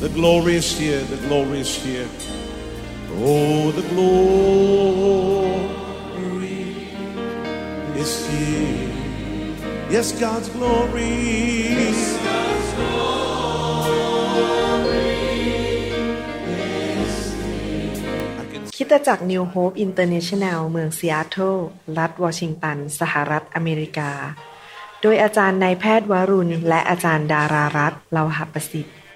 The glory is here. The glory is here. Oh, the glory is here. Yes, God's glory. I can คริดตจักร New Hope International เมืองซีแอตเทิลรัฐวอชิงตัน สหรัฐอเมริกา โดยอาจารย์นายแพทย์วรุณ และอาจารย์ดารารัตน์เลาหประสิทธิ์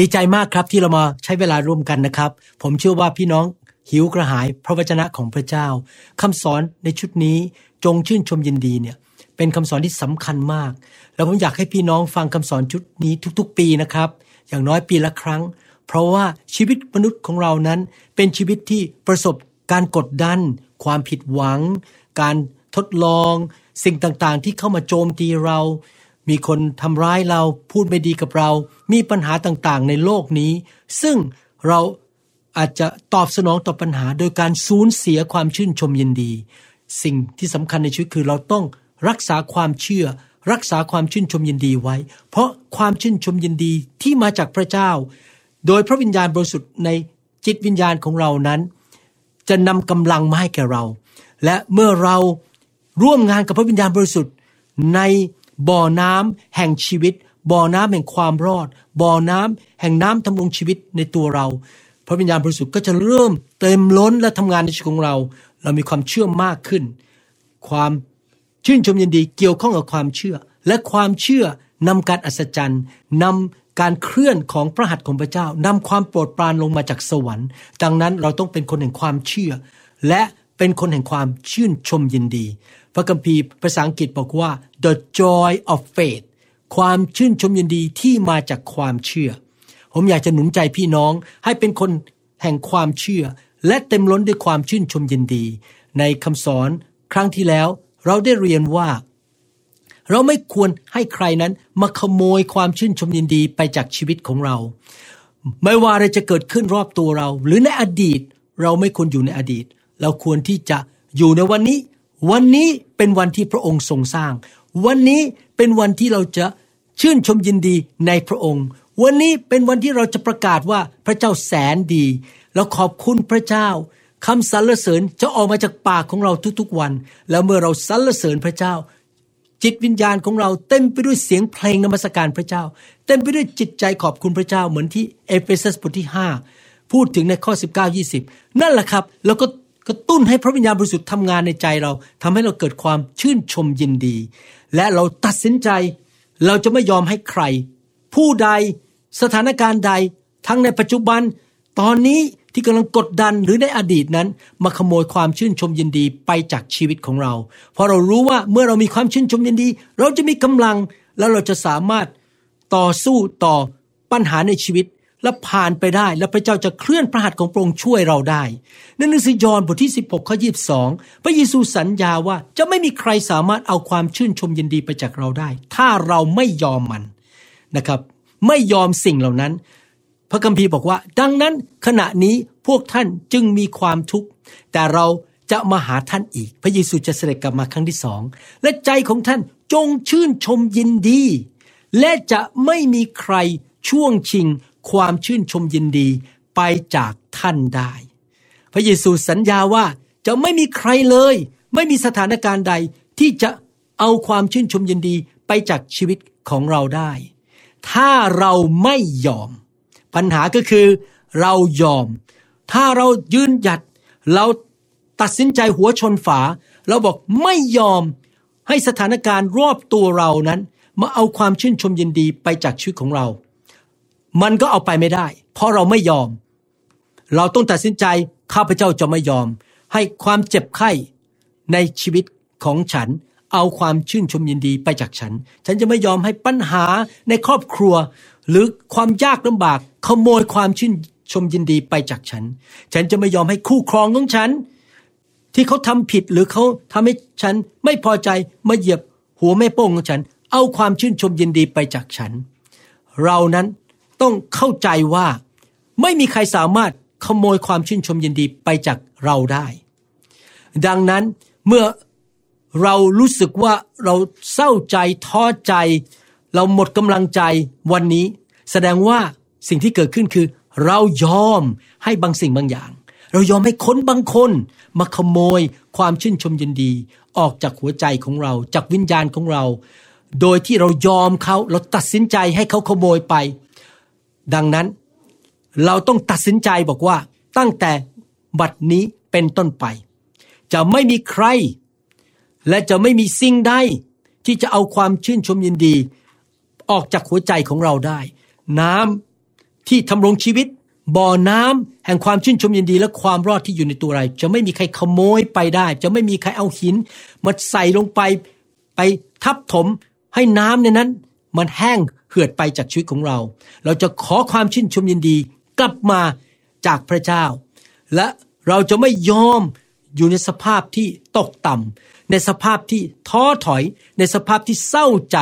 ดีใจมากครับที่เรามาใช้เวลาร่วมกันนะครับ ผมเชื่อว่าพี่น้องหิวกระหายพระวจนะของพระเจ้าคำสอนในชุดนี้จงชื่นชมยินดีเนี่ยเป็นคำสอนที่สำคัญมาก แล้วผมอยากให้พี่น้องฟังคำสอนชุดนี้ทุกๆ ปีนะครับ อย่างน้อยปีละครั้ง เพราะว่าชีวิตมนุษย์ของเรานั้น เป็นชีวิตที่ประสบการกดดัน ความผิดหวัง การทดลอง สิ่งต่างๆ ที่เข้ามาโจมตีเรา มีคนทำร้ายเราพูดไม่ดีกับเรา มีปัญหาต่างๆ ในโลกนี้ ซึ่งเราอาจจะตอบสนองต่อปัญหา โดยการสูญเสียความชื่นชมยินดี สิ่งที่สำคัญในชีวิตคือเราต้องรักษาความเชื่อ รักษาความชื่นชมยินดีไว้ เพราะความชื่นชมยินดีที่มาจากพระเจ้า โดยพระวิญญาณบริสุทธิ์ในจิตวิญญาณของเรานั้น จะนำกำลังมาให้แก่เรา และเมื่อเราร่วมงานกับพระวิญญาณบริสุทธิ์ใน บ่อน้ำแห่งชีวิต บ่อน้ำแห่งความรอด บ่อน้ำแห่งน้ำทำรงชีวิตในตัวเรา พระวิญญาณบริสุทธิ์ก็จะเริ่มเต็มล้นและทำงานในชีวิตของเรา เรามีความเชื่อมากขึ้น ความชื่นชมยินดีเกี่ยวข้องกับความเชื่อ และความเชื่อนำการอัศจรรย์นำการเคลื่อนของพระหัตถ์ของพระเจ้านำความโปรดปรานลงมาจากสวรรค์ ดังนั้นเราต้องเป็นคนแห่งความเชื่อ และเป็นคนแห่งความชื่นชมยินดี พระคัมภีร์ภาษาอังกฤษบอกว่า the joy of faith ความชื่นชมยินดีที่มาจากความเชื่อ ผมอยากจะหนุนใจพี่น้องให้เป็นคนแห่งความเชื่อ และเต็มล้นด้วยความชื่นชมยินดี ในคำสอนครั้งที่แล้ว เราได้เรียนว่า เราไม่ควรให้ใครนั้นมาขโมยความชื่นชมยินดีไปจากชีวิตของเรา ไม่ว่าอะไรจะเกิดขึ้นรอบตัวเรา หรือในอดีต เราไม่ควรอยู่ในอดีต เราควรที่จะอยู่ในวันนี้ วันนี้เป็นวันที่พระองค์ทรงสร้าง วันนี้เป็นวันที่เราจะชื่นชมยินดีในพระองค์ วันนี้เป็นวันที่เราจะประกาศว่าพระเจ้าแสนดี เราขอบคุณพระเจ้าคำสรรเสริญจะออกมาจากปากของเราทุกๆวัน แล้วเมื่อเราสรรเสริญพระเจ้า จิตวิญญาณของเราเต็มไปด้วยเสียงเพลงนมัสการพระเจ้า เต็มไปด้วยจิตใจขอบคุณพระเจ้าเหมือนที่เอเฟซัสบทที่ 5 พูดถึงในข้อ 19 20 นั่นแหละครับ แล้วก็ กระตุ้นให้พระวิญญาณบริสุทธิ์ทำงานในใจเราทำให้เราเกิดความชื่นชมยินดี และเราตัดสินใจ เราจะไม่ยอมให้ใคร ผู้ใดสถานการณ์ใด ทั้งในปัจจุบัน ตอนนี้ที่กำลังกดดันหรือในอดีตนั้น มาขโมยความชื่นชมยินดีไปจากชีวิตของเรา เพราะเรารู้ว่าเมื่อเรามีความชื่นชมยินดี เราจะมีกำลัง แล้วเราจะสามารถต่อสู้ต่อปัญหาในชีวิต และผ่านไปได้และพระเจ้าจะเคลื่อนพระหัตถ์ของพระองค์ช่วยเราได้ในหนังสือยอห์นบทที่ 16ข้อ22 พระเยซูสัญญาว่าจะไม่มีใครสามารถเอาความชื่นชมยินดีไปจากเราได้ ถ้าเราไม่ยอมมันนะครับไม่ยอมสิ่งเหล่านั้น พระคัมภีร์บอกว่า ดังนั้นขณะนี้พวกท่านจึงมีความทุกข์แต่เราจะมาหาท่านอีก พระเยซูจะเสด็จกลับมาครั้งที่สองและใจของท่านจงชื่นชมยินดี และจะไม่มีใครช่วงชิง ความชื่นชมยินดีไปจากท่านได้ พระเยซูสัญญาว่าจะไม่มีใครเลย ไม่มีสถานการณ์ใดที่จะเอาความชื่นชมยินดีไปจากชีวิตของเราได้ ถ้าเราไม่ยอม ปัญหาก็คือ เรายอม ถ้าเรายืนหยัด เราตัดสินใจหัวชนฝา เราบอกไม่ยอมให้สถานการณ์รอบตัวเรานั้น มาเอาความชื่นชมยินดีไปจากชีวิตของเรา มันก็เอาไปไม่ได้ เพราะเราไม่ยอม เราต้องตัดสินใจข้าพเจ้าจะไม่ยอม ให้ความเจ็บไข้ในชีวิตของฉัน เอาความชื่นชมยินดีไปจากฉัน ฉันจะไม่ยอมให้ปัญหาในครอบครัว หรือความยากลำบาก ขโมยความชื่นชมยินดีไปจากฉัน ฉันจะไม่ยอมให้คู่ครองของฉัน ที่เขาทำผิดหรือเขาทำให้ฉันไม่พอใจมาเหยียบหัวแม่โป้งของฉัน เอาความชื่นชมยินดีไปจากฉัน เรานั้น ต้องเข้าใจว่า ไม่มีใครสามารถขโมยความชื่นชมยินดีไปจากเราได้ ดังนั้นเมื่อเรารู้สึกว่าเราเศร้าใจท้อใจ เราหมดกำลังใจวันนี้ แสดงว่าสิ่งที่เกิดขึ้นคือ เรายอมให้บางสิ่งบางอย่าง เรายอมให้คนบางคนมาขโมยความชื่นชมยินดี ออกจากหัวใจของเรา จากวิญญาณของเรา โดยที่เรายอมเขาเราตัดสินใจให้เขาขโมยไป ดังนั้น เราต้องตัดสินใจบอกว่าตั้งแต่บัดนี้เป็นต้นไป จะไม่มีใคร และจะไม่มีสิ่งใดที่จะเอาความชื่นชมยินดี ออกจากหัวใจของเราได้ น้ำที่ทำรงชีวิตบ่อน้ำแห่งความชื่นชมยินดีและความรอดที่อยู่ในตัวเราจะไม่มีใครขโมยไปได้ จะไม่มีใครเอาหินมาใส่ลงไป ไปทับถมให้น้ำในนั้น มันแห้ง เหือดไปจากชีวิตของเรา เราจะขอความชื่นชมยินดีกลับมาจากพระเจ้า และเราจะไม่ยอมอยู่ในสภาพที่ตกต่ำในสภาพที่ท้อถอย ในสภาพที่เศร้าใจ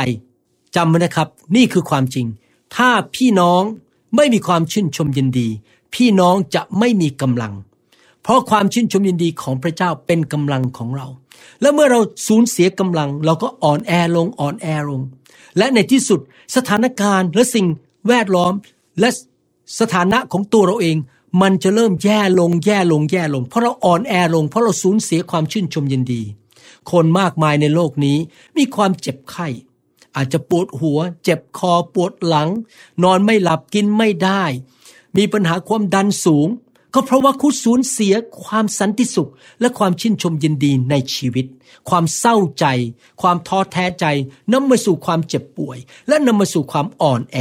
จำไว้นะครับ นี่คือความจริง ถ้าพี่น้องไม่มีความชื่นชมยินดี พี่น้องจะไม่มีกำลัง เพราะความชื่นชมยินดีของพระเจ้าเป็นกำลังของเรา และเมื่อเราสูญเสียกำลัง เราก็อ่อนแอลงอ่อนแอลง และในที่สุดสถานการณ์และสิ่งแวดล้อมและสถานะของตัวเราเอง มันจะเริ่มแย่ลงแย่ลงแย่ลง เพราะเราอ่อนแอลง เพราะเราสูญเสียความชื่นชมยินดี คนมากมายในโลกนี้มีความเจ็บไข้อาจจะปวดหัว เจ็บคอปวดหลัง นอนไม่หลับกินไม่ได้ มีปัญหาความดันสูง ก็เพราะว่าคุณสูญเสียความสันติสุข และความชื่นชมยินดีในชีวิต ความเศร้าใจ ความท้อแท้ใจนำมาสู่ความเจ็บป่วย และนำมาสู่ความอ่อนแอ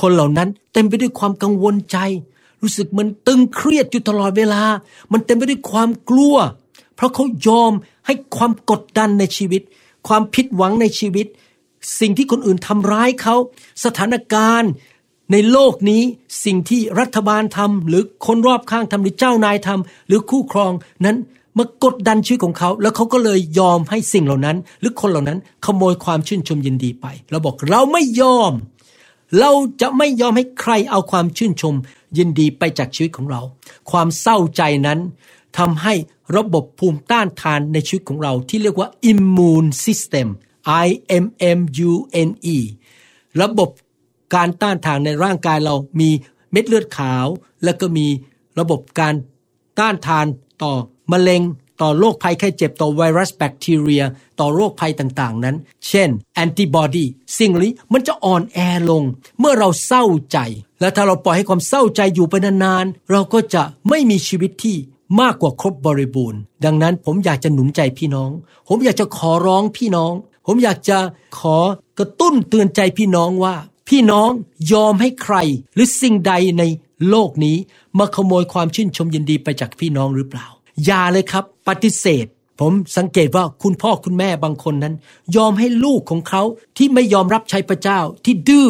คนเหล่านั้นเต็มไปด้วยความกังวลใจ รู้สึกมันตึงเครียดอยู่ตลอดเวลา มันเต็มไปด้วยความกลัว เพราะเขายอมให้ความกดดันในชีวิต ความผิดหวังในชีวิต สิ่งที่คนอื่นทำร้ายเขา สถานการณ์ ในโลกนี้สิ่งที่รัฐบาลทำหรือคนรอบข้างทำหรือเจ้านายทำหรือคู่ครองนั้นมากดดันชีวิตของเขา แล้วเขาก็เลยยอมให้สิ่งเหล่านั้น หรือคนเหล่านั้นขโมยความชื่นชมยินดีไปเราบอกเราไม่ยอม เราจะไม่ยอมให้ใครเอาความชื่นชม ยินดีไปจากชีวิตของเรา ความเศร้าใจนั้นทำให้ระบบภูมิต้านทานในชีวิตของเรา ที่เรียกว่า immune system I M M U N E ระบบ การต้านทานในร่างกายเรามีเม็ดเลือดขาว แล้วก็มีระบบการต้านทานต่อมะเร็ง ต่อโรคภัยไข้เจ็บต่อไวรัสแบคทีเรีย ต่อโรคภัยต่างๆ นั้น เช่นแอนติบอดีสิ่งนี้มันจะอ่อนแอลง เมื่อเราเศร้าใจ และถ้าเราปล่อยให้ความเศร้าใจอยู่ไปนานๆเราก็จะไม่มีชีวิตที่มากกว่าครบบริบูรณ์ ดังนั้นผมอยากจะหนุนใจพี่น้อง ผมอยากจะขอร้องพี่น้อง ผมอยากจะขอกระตุ้นเตือนใจพี่น้องว่า พี่น้องยอมให้ใครหรือสิ่งใดในโลกนี้มาขโมยความชื่นชมยินดีไปจากพี่น้องหรือเปล่า อย่าเลยครับปฏิเสธ ผมสังเกตว่าคุณพ่อคุณแม่บางคนนั้น ยอมให้ลูกของเขาที่ไม่ยอมรับใช้พระเจ้าที่ดื้อ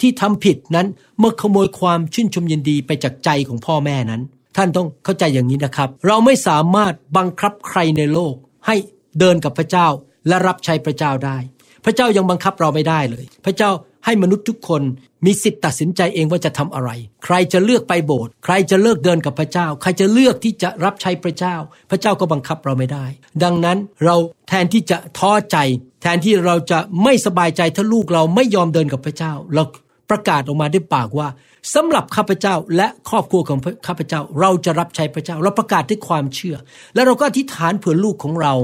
ที่ทำผิดนั้นมื่อขโมยความชื่นชมยินดีไปจากใจของพ่อแม่นั้น ท่านต้องเข้าใจอย่างนี้นะครับ เราไม่สามารถบังคับใครในโลก ให้เดินกับพระเจ้าและรับใช้พระเจ้าได้ พระเจ้ายังบังคับเราไม่ได้เลย พระเจ้า ให้มนุษย์ทุกคนมีสิทธิ์ตัดสินใจเองว่าจะทำอะไร ใครจะเลือกไปโบสถ์ใครจะเลิกเดินกับพระเจ้า ใครจะเลือกที่จะรับใช้พระเจ้า พระเจ้าก็บังคับเราไม่ได้ ดังนั้นเราแทนที่จะท้อใจ แทนที่เราจะไม่สบายใจถ้าลูกเราไม่ยอมเดินกับพระเจ้า เราประกาศออกมาด้วยปากว่าสำหรับข้าพเจ้าและครอบครัวของข้าพเจ้า เราจะรับใช้พระเจ้า เราประกาศด้วยความเชื่อ และเราก็อธิษฐานเผื่อลูกของเรา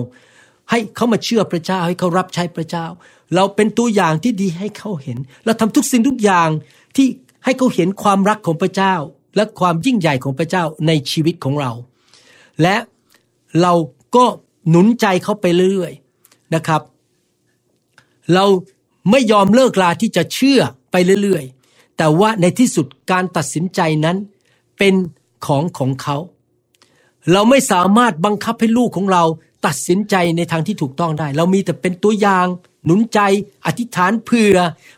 ให้เขามาเชื่อพระเจ้าให้เขารับใช้พระเจ้า เราเป็นตัวอย่างที่ดีให้เขาเห็น เราทำทุกสิ่งทุกอย่างที่ให้เขาเห็นความรักของพระเจ้า และความยิ่งใหญ่ของพระเจ้าในชีวิตของเรา และเราก็หนุนใจเขาไปเรื่อยๆนะครับ เราไม่ยอมเลิกลาที่จะเชื่อไปเรื่อยๆ แต่ว่าในที่สุดการตัดสินใจนั้นเป็นของของเขา เราไม่สามารถบังคับให้ลูกของเราตัดสินใจในทางที่ถูกต้องได้ เรามีแต่เป็นตัวอย่าง หนุนใจ อธิษฐานเผื่อ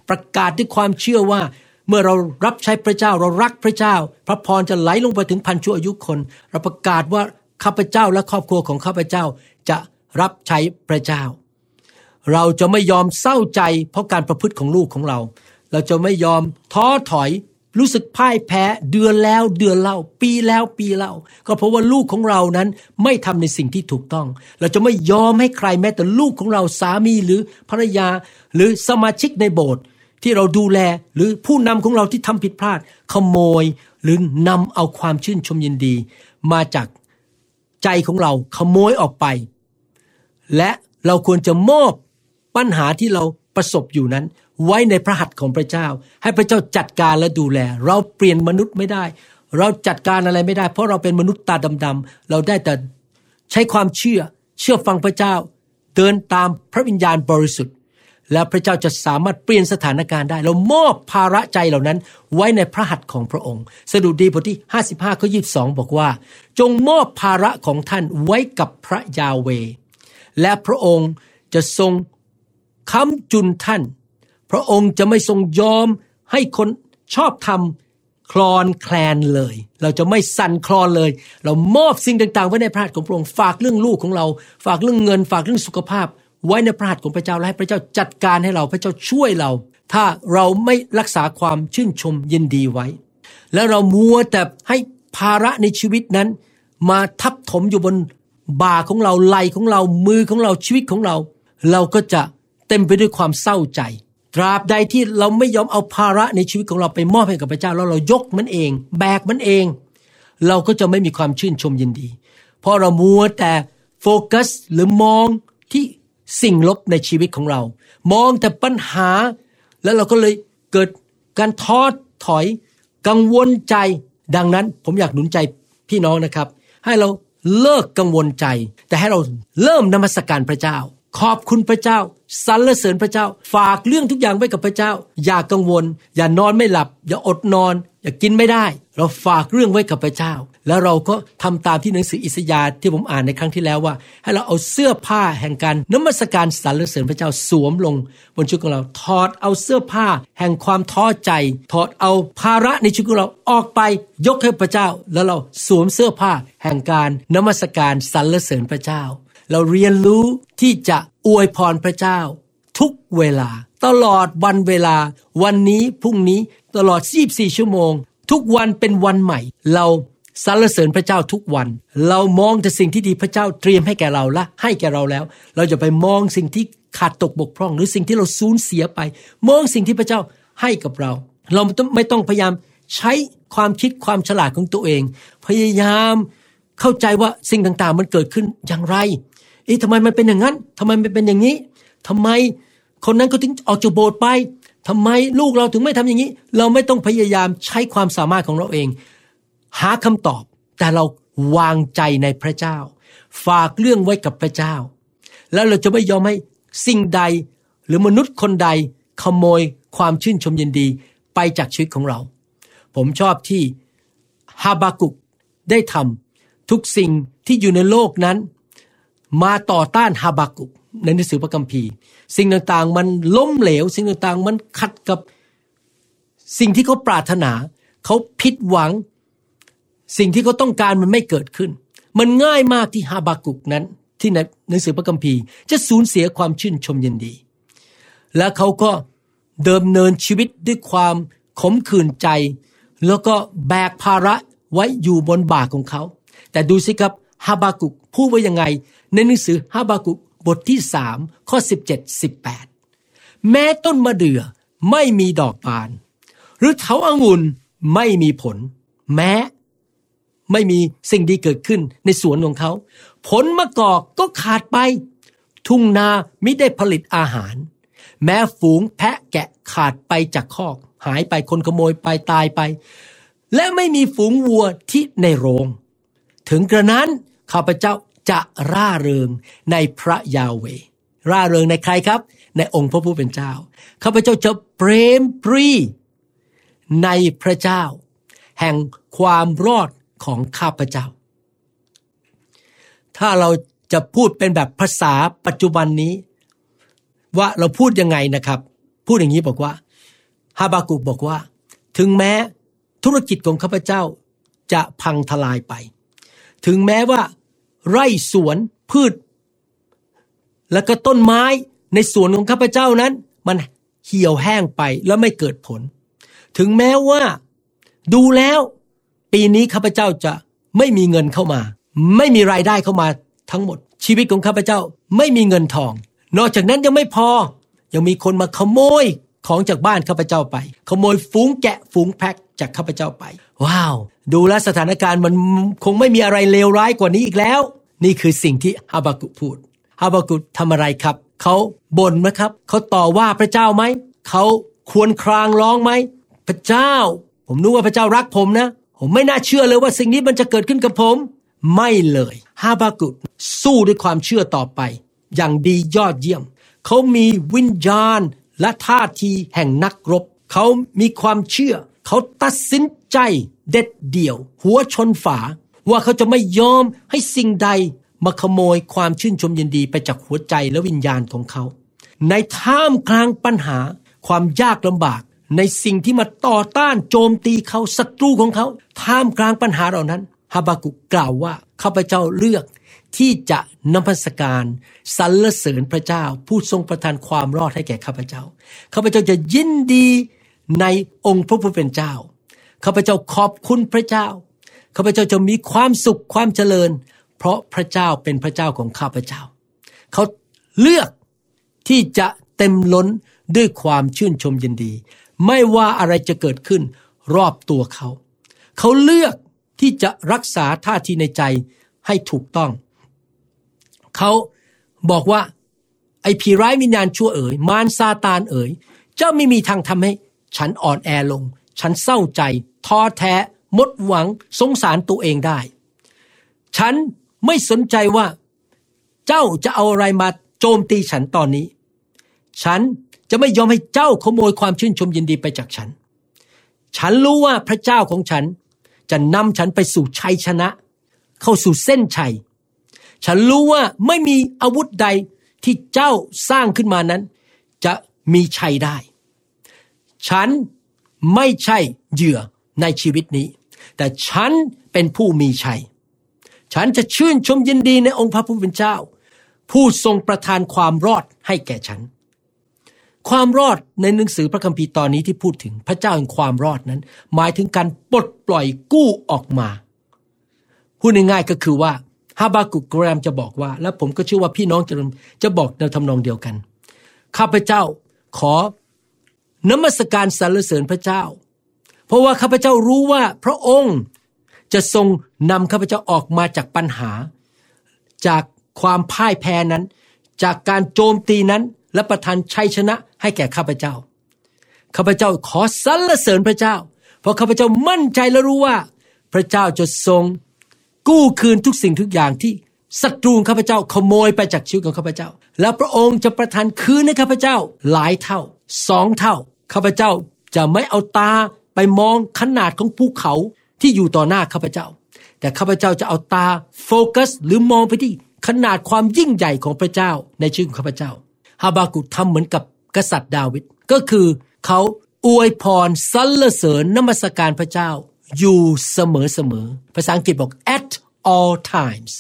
ประกาศด้วยความเชื่อว่า เมื่อเรารับใช้พระเจ้าเรารักพระเจ้า พระพรจะไหลลงไปถึงพันชั่วอายุคน เราประกาศว่าข้าพเจ้าและครอบครัวของข้าพเจ้าจะรับใช้พระเจ้า เราจะไม่ยอมเศร้าใจ เพราะการประพฤติของลูกของเรา เราจะไม่ยอมท้อถอย รู้สึกพ่ายแพ้เดือนแล้วเดือนเล่า ปีแล้วปีเล่า ก็เพราะว่าลูกของเรานั้นไม่ทำในสิ่งที่ถูกต้อง เราจะไม่ยอมให้ใครแม้แต่ลูกของเราสามีหรือภรรยา หรือสมาชิกในโบสถ์ที่เราดูแลหรือผู้นำของเราที่ทำผิดพลาด ขโมยหรือนำเอาความชื่นชมยินดี มาจากใจของเราขโมยออกไป และเราควรจะมอบปัญหาที่เราประสบอยู่นั้น ไว้ในพระหัตถ์ของพระเจ้า ให้พระเจ้าจัดการและดูแล เราเปลี่ยนมนุษย์ไม่ได้ เราจัดการอะไรไม่ได้ เพราะเราเป็นมนุษย์ตาดำๆเราได้แต่ใช้ความเชื่อเชื่อฟังพระเจ้า เดินตามพระวิญญาณบริสุทธิ์ แล้วพระเจ้าจะสามารถเปลี่ยนสถานการณ์ได้ เรามอบภาระใจเหล่านั้นไว้ในพระหัตถ์ของพระองค์สดุดีบทที่ 55ข้อ22 บอกว่า จงมอบภาระของท่านไว้กับพระยาเว และพระองค์จะทรงค้ำจุนท่าน พระองค์จะไม่ทรงยอมให้คนชอบทำคลอนแคลนเลย เราจะไม่สั่นคลอนเลย เรามอบสิ่งต่างๆ ไว้ในพระหัตถ์ของพระองค์ฝากเรื่องลูกของเรา ฝากเรื่องเงิน ฝากเรื่องสุขภาพ ไว้ในพระหัตถ์ของพระเจ้าและให้พระเจ้าจัดการให้เราพระเจ้าช่วยเรา ถ้าเราไม่รักษาความชื่นชมยินดีไว้ แล้วเรามัวแต่ให้ภาระในชีวิตนั้น มาทับถมอยู่บนบ่าของเราไหลของเรามือของเราชีวิตของเรา เราก็จะเต็มไปด้วยความเศร้าใจ ตราบใดที่เราไม่ยอมเอาภาระในชีวิตของเราไปมอบให้กับพระเจ้าแล้วเรายกมันเอง แบกมันเอง เราก็จะไม่มีความชื่นชมยินดี เพราะเรามัวแต่โฟกัสหรือมองที่สิ่งลบในชีวิตของเรา มองแต่ปัญหา แล้วเราก็เลยเกิดการท้อถอย กังวลใจ ดังนั้นผมอยากหนุนใจพี่น้องนะครับ ให้เราเลิกกังวลใจ แต่ให้เราเริ่มนมัสการพระเจ้า ขอบคุณพระเจ้าสรรเสริญพระเจ้า ฝากเรื่องทุกอย่างไว้กับพระเจ้า อย่ากังวล อย่านอนไม่หลับ อย่าอดนอน อย่ากินไม่ได้ เราฝากเรื่องไว้กับพระเจ้า แล้วเราก็ทำตามที่หนังสืออิสยาห์ที่ผมอ่านในครั้งที่แล้วว่า ให้เราเอาเสื้อผ้าแห่งการนมัสการสรรเสริญพระเจ้าสวมลง บนชุดของเราถอดเอาเสื้อผ้า แห่งความท้อใจ ถอดเอาภาระในชีวิตของเราออกไป ยกให้พระเจ้า แล้วเราสวมเสื้อผ้า แห่งการนมัสการสรรเสริญพระเจ้า เราเรียนรู้ที่จะอวยพรพระเจ้า ทุกเวลา ตลอดวันเวลา วันนี้พรุ่งนี้ตลอด 24 ชั่วโมง ทุกวันเป็นวันใหม่ เราสรรเสริญพระเจ้าทุกวัน เรามองแต่สิ่งที่ดีพระเจ้าเตรียมให้แก่เราละให้แก่เราแล้ว เราจะไปมองสิ่งที่ขาดตกบกพร่อง หรือสิ่งที่เราสูญเสียไป มองสิ่งที่พระเจ้าให้กับเรา เราไม่ต้องพยายามใช้ความคิดความฉลาดของตัวเอง พยายามเข้าใจว่าสิ่งต่างๆ มันเกิดขึ้นอย่างไร เอ๊ะทำไมมันเป็นอย่างนั้นทำไมมันเป็นอย่างนี้ทำไมคนนั้นเขาถึงออกจากโบสถ์ไปทำไมลูกเราถึงไม่ทำอย่างนี้ เราไม่ต้องพยายามใช้ความสามารถของเราเอง หาคำตอบ แต่เราวางใจในพระเจ้า ฝากเรื่องไว้กับพระเจ้า แล้วเราจะไม่ยอมให้สิ่งใดหรือมนุษย์คนใดขโมยความชื่นชมยินดีไปจากชีวิตของเรา ผมชอบที่ฮาบากุกได้ทำทุกสิ่งที่อยู่ในโลกนั้น มาต่อต้านฮาบากุกในหนังสือพระคัมภีร์ สิ่งต่างๆมันล้มเหลว สิ่งต่างๆมันขัดกับสิ่งที่เขาปรารถนา เขาผิดหวัง สิ่งที่เขาต้องการมันไม่เกิดขึ้น มันง่ายมากที่ฮาบากุกนั้นที่ในหนังสือพระคัมภีร์ จะสูญเสียความชื่นชมยินดี และเขาก็เดิมเนินชีวิตด้วยความขมขื่นใจ แล้วก็แบกภาระไว้อยู่บนบ่าของเขา แต่ดูสิครับฮาบากุกพูดไว้ยังไง ในหนังสือฮาบากุบทที่สามข้อสิบเจ็ดสิบแปดแม้ต้นมะเดื่อไม่มีดอกบาน หรือเถาอางุ่นไม่มีผล แม้ ไม่มีสิ่งดีเกิดขึ้นในสวนของเขา ผลมะกอกก็ขาดไป ทุ่งนาไม่ได้ผลิตอาหาร แม้ฝูงแพะแกะขาดไปจากคอก หายไปคนขโมยไปตายไป และไม่มีฝูงวัวที่ในโรง ถึงกระนั้นข้าพเจ้า จะร่าเริงในพระยาเว ร่าเริงในใครครับ ในองค์พระผู้เป็นเจ้าข้าพเจ้าจะเปรมปรีในพระเจ้า แห่งความรอดของข้าพเจ้า ถ้าเราจะพูดเป็นแบบภาษาปัจจุบันนี้ ว่าเราพูดยังไงนะครับ พูดอย่างนี้บอกว่าฮาบากุบอกว่า ถึงแม้ธุรกิจของข้าพเจ้าจะพังทลายไป ถึงแม้ว่า ไร่สวนพืช และก็ต้นไม้ในสวนของข้าพเจ้านั้น มันเหี่ยวแห้งไปแล้วไม่เกิดผล ถึงแม้ว่า ดูแล้ว ปีนี้ข้าพเจ้าจะไม่มีเงินเข้ามา ไม่มีรายได้เข้ามาทั้งหมด ชีวิตของข้าพเจ้าไม่มีเงินทอง นอกจากนั้นยังไม่พอ ยังมีคนมาขโมยของจากบ้านข้าพเจ้าไป ขโมยฝูงแกะฝูงแพะจากข้าพเจ้าไป ว้าว ดูแลสถานการณ์มันคงไม่มีอะไรเลวร้ายกว่านี้อีกแล้ว นี่คือสิ่งที่ฮาบากุพูดฮาบากุทำอะไรครับ เขาบ่นไหมครับ เขาต่อว่าพระเจ้าไหม เขาควรครางร้องไหม พระเจ้า ผมนึกว่าพระเจ้ารักผมนะ ผมไม่น่าเชื่อเลยว่าสิ่งนี้มันจะเกิดขึ้นกับผม ไม่เลยฮาบากุสู้ด้วยความเชื่อต่อไป อย่างดียอดเยี่ยม เขามีวิญญาณและท่าทีแห่งนักรบ เขามีความเชื่อ เขาตัดสินใจ เด็ดเดี่ยว หัวชนฝา ว่าเขาจะไม่ยอมให้สิ่งใดมาขโมยความชื่นชมยินดีไปจากหัวใจและวิญญาณของเขา ในท่ามกลางปัญหา ความยากลำบาก ในสิ่งที่มาต่อต้านโจมตีเขาศัตรูของเขา ท่ามกลางปัญหาเหล่านั้นฮาบากุกกล่าวว่าข้าพเจ้าเลือกที่จะนมัสการสรรเสริญพระเจ้า ผู้ทรงประทานความรอดให้แก่ข้าพเจ้าข้าพเจ้าจะยินดีในองค์พระผู้เป็นเจ้า ข้าพเจ้าขอบคุณพระเจ้า ข้าพเจ้าจะมีความสุขความเจริญ เพราะพระเจ้าเป็นพระเจ้าของข้าพเจ้า เขาเลือกที่จะเต็มล้นด้วยความชื่นชมยินดี ไม่ว่าอะไรจะเกิดขึ้นรอบตัวเขา เขาเลือกที่จะรักษาท่าทีในใจให้ถูกต้อง เขาบอกว่า ไอ้ผีร้ายวิญญาณชั่วเอ๋ยมารซาตานเอ๋ยเจ้าไม่มีทางทำให้ ฉันอ่อนแอลง ฉันเศร้าใจ ท้อแท้ หมดหวังสงสารตัวเองได้ ฉันไม่สนใจว่า เจ้าจะเอาอะไรมาโจมตีฉันตอนนี้ ฉันจะไม่ยอมให้เจ้าขโมยความชื่นชมยินดีไปจากฉัน ฉันรู้ว่าพระเจ้าของฉันจะนำฉันไปสู่ชัยชนะ เข้าสู่เส้นชัย ฉันรู้ว่าไม่มีอาวุธใดที่เจ้าสร้างขึ้นมานั้น จะมีชัยได้ ฉันไม่ใช่เหยื่อ ในชีวิตนี้ แต่ฉันเป็นผู้มีชัย ฉันจะชื่นชมยินดีในองค์พระผู้เป็นเจ้า ผู้ทรงประทานความรอดให้แก่ฉัน ความรอดในหนังสือพระคัมภีร์ตอนนี้ที่พูดถึงพระเจ้าแห่งความรอดนั้น หมายถึงการปลดปล่อยกู้ออกมาพูดง่ายๆก็คือว่าฮาบากุกแกรมจะบอกว่า และผมก็เชื่อว่าพี่น้องจะจะบอกในทำนองเดียวกัน ข้าพเจ้าขอนมัสการสรรเสริญพระเจ้า เพราะว่าข้าพเจ้ารู้ว่าพระองค์จะทรงนำข้าพเจ้าออกมาจากปัญหา จากความพ่ายแพ้นั้น จากการโจมตีนั้นและประทานชัยชนะให้แก่ข้าพเจ้า ข้าพเจ้าขอสรรเสริญพระเจ้า เพราะข้าพเจ้ามั่นใจและรู้ว่า พระเจ้าจะทรงกู้คืนทุกสิ่งทุกอย่างที่ศัตรูข้าพเจ้าขโมยไปจากชีวิตของข้าพเจ้า แล้วพระองค์จะประทานคืนให้ข้าพเจ้าหลายเท่าสองเท่า ข้าพเจ้าจะไม่เอาตา ไปมองขนาดของภูเขาที่อยู่ต่อหน้าข้าพเจ้า แต่ข้าพเจ้าจะเอาตาโฟกัส หรือมองไปที่ขนาดความยิ่งใหญ่ของพระเจ้าในชีวิตของข้าพเจ้าฮาบากุทำเหมือนกับกษัตริย์ดาวิดก็คือเขาอวยพรสรรเสริญนมัสการพระเจ้า อยู่เสมอเสมอภาษาอังกฤษบอก at all times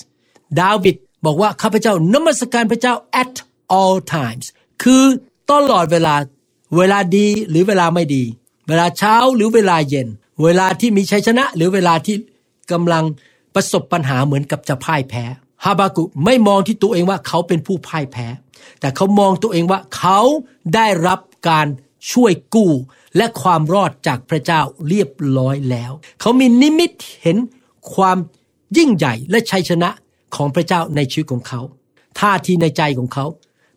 ดาวิดบอกว่าข้าพเจ้านมัสการพระเจ้า at all times คือตลอดเวลาเวลาดีหรือเวลาไม่ดี เวลาเช้าหรือเวลาเย็น เวลาที่มีชัยชนะ หรือเวลาที่กำลังประสบปัญหาเหมือนกับจะพ่ายแพ้ฮาบากุไม่มองที่ตัวเองว่าเขาเป็นผู้พ่ายแพ้ แต่เขามองตัวเองว่าเขาได้รับการช่วยกู้ และความรอดจากพระเจ้าเรียบร้อยแล้ว เขามีนิมิตเห็นความยิ่งใหญ่และชัยชนะของพระเจ้าในชีวิตของเขาท่าทีในใจของเขา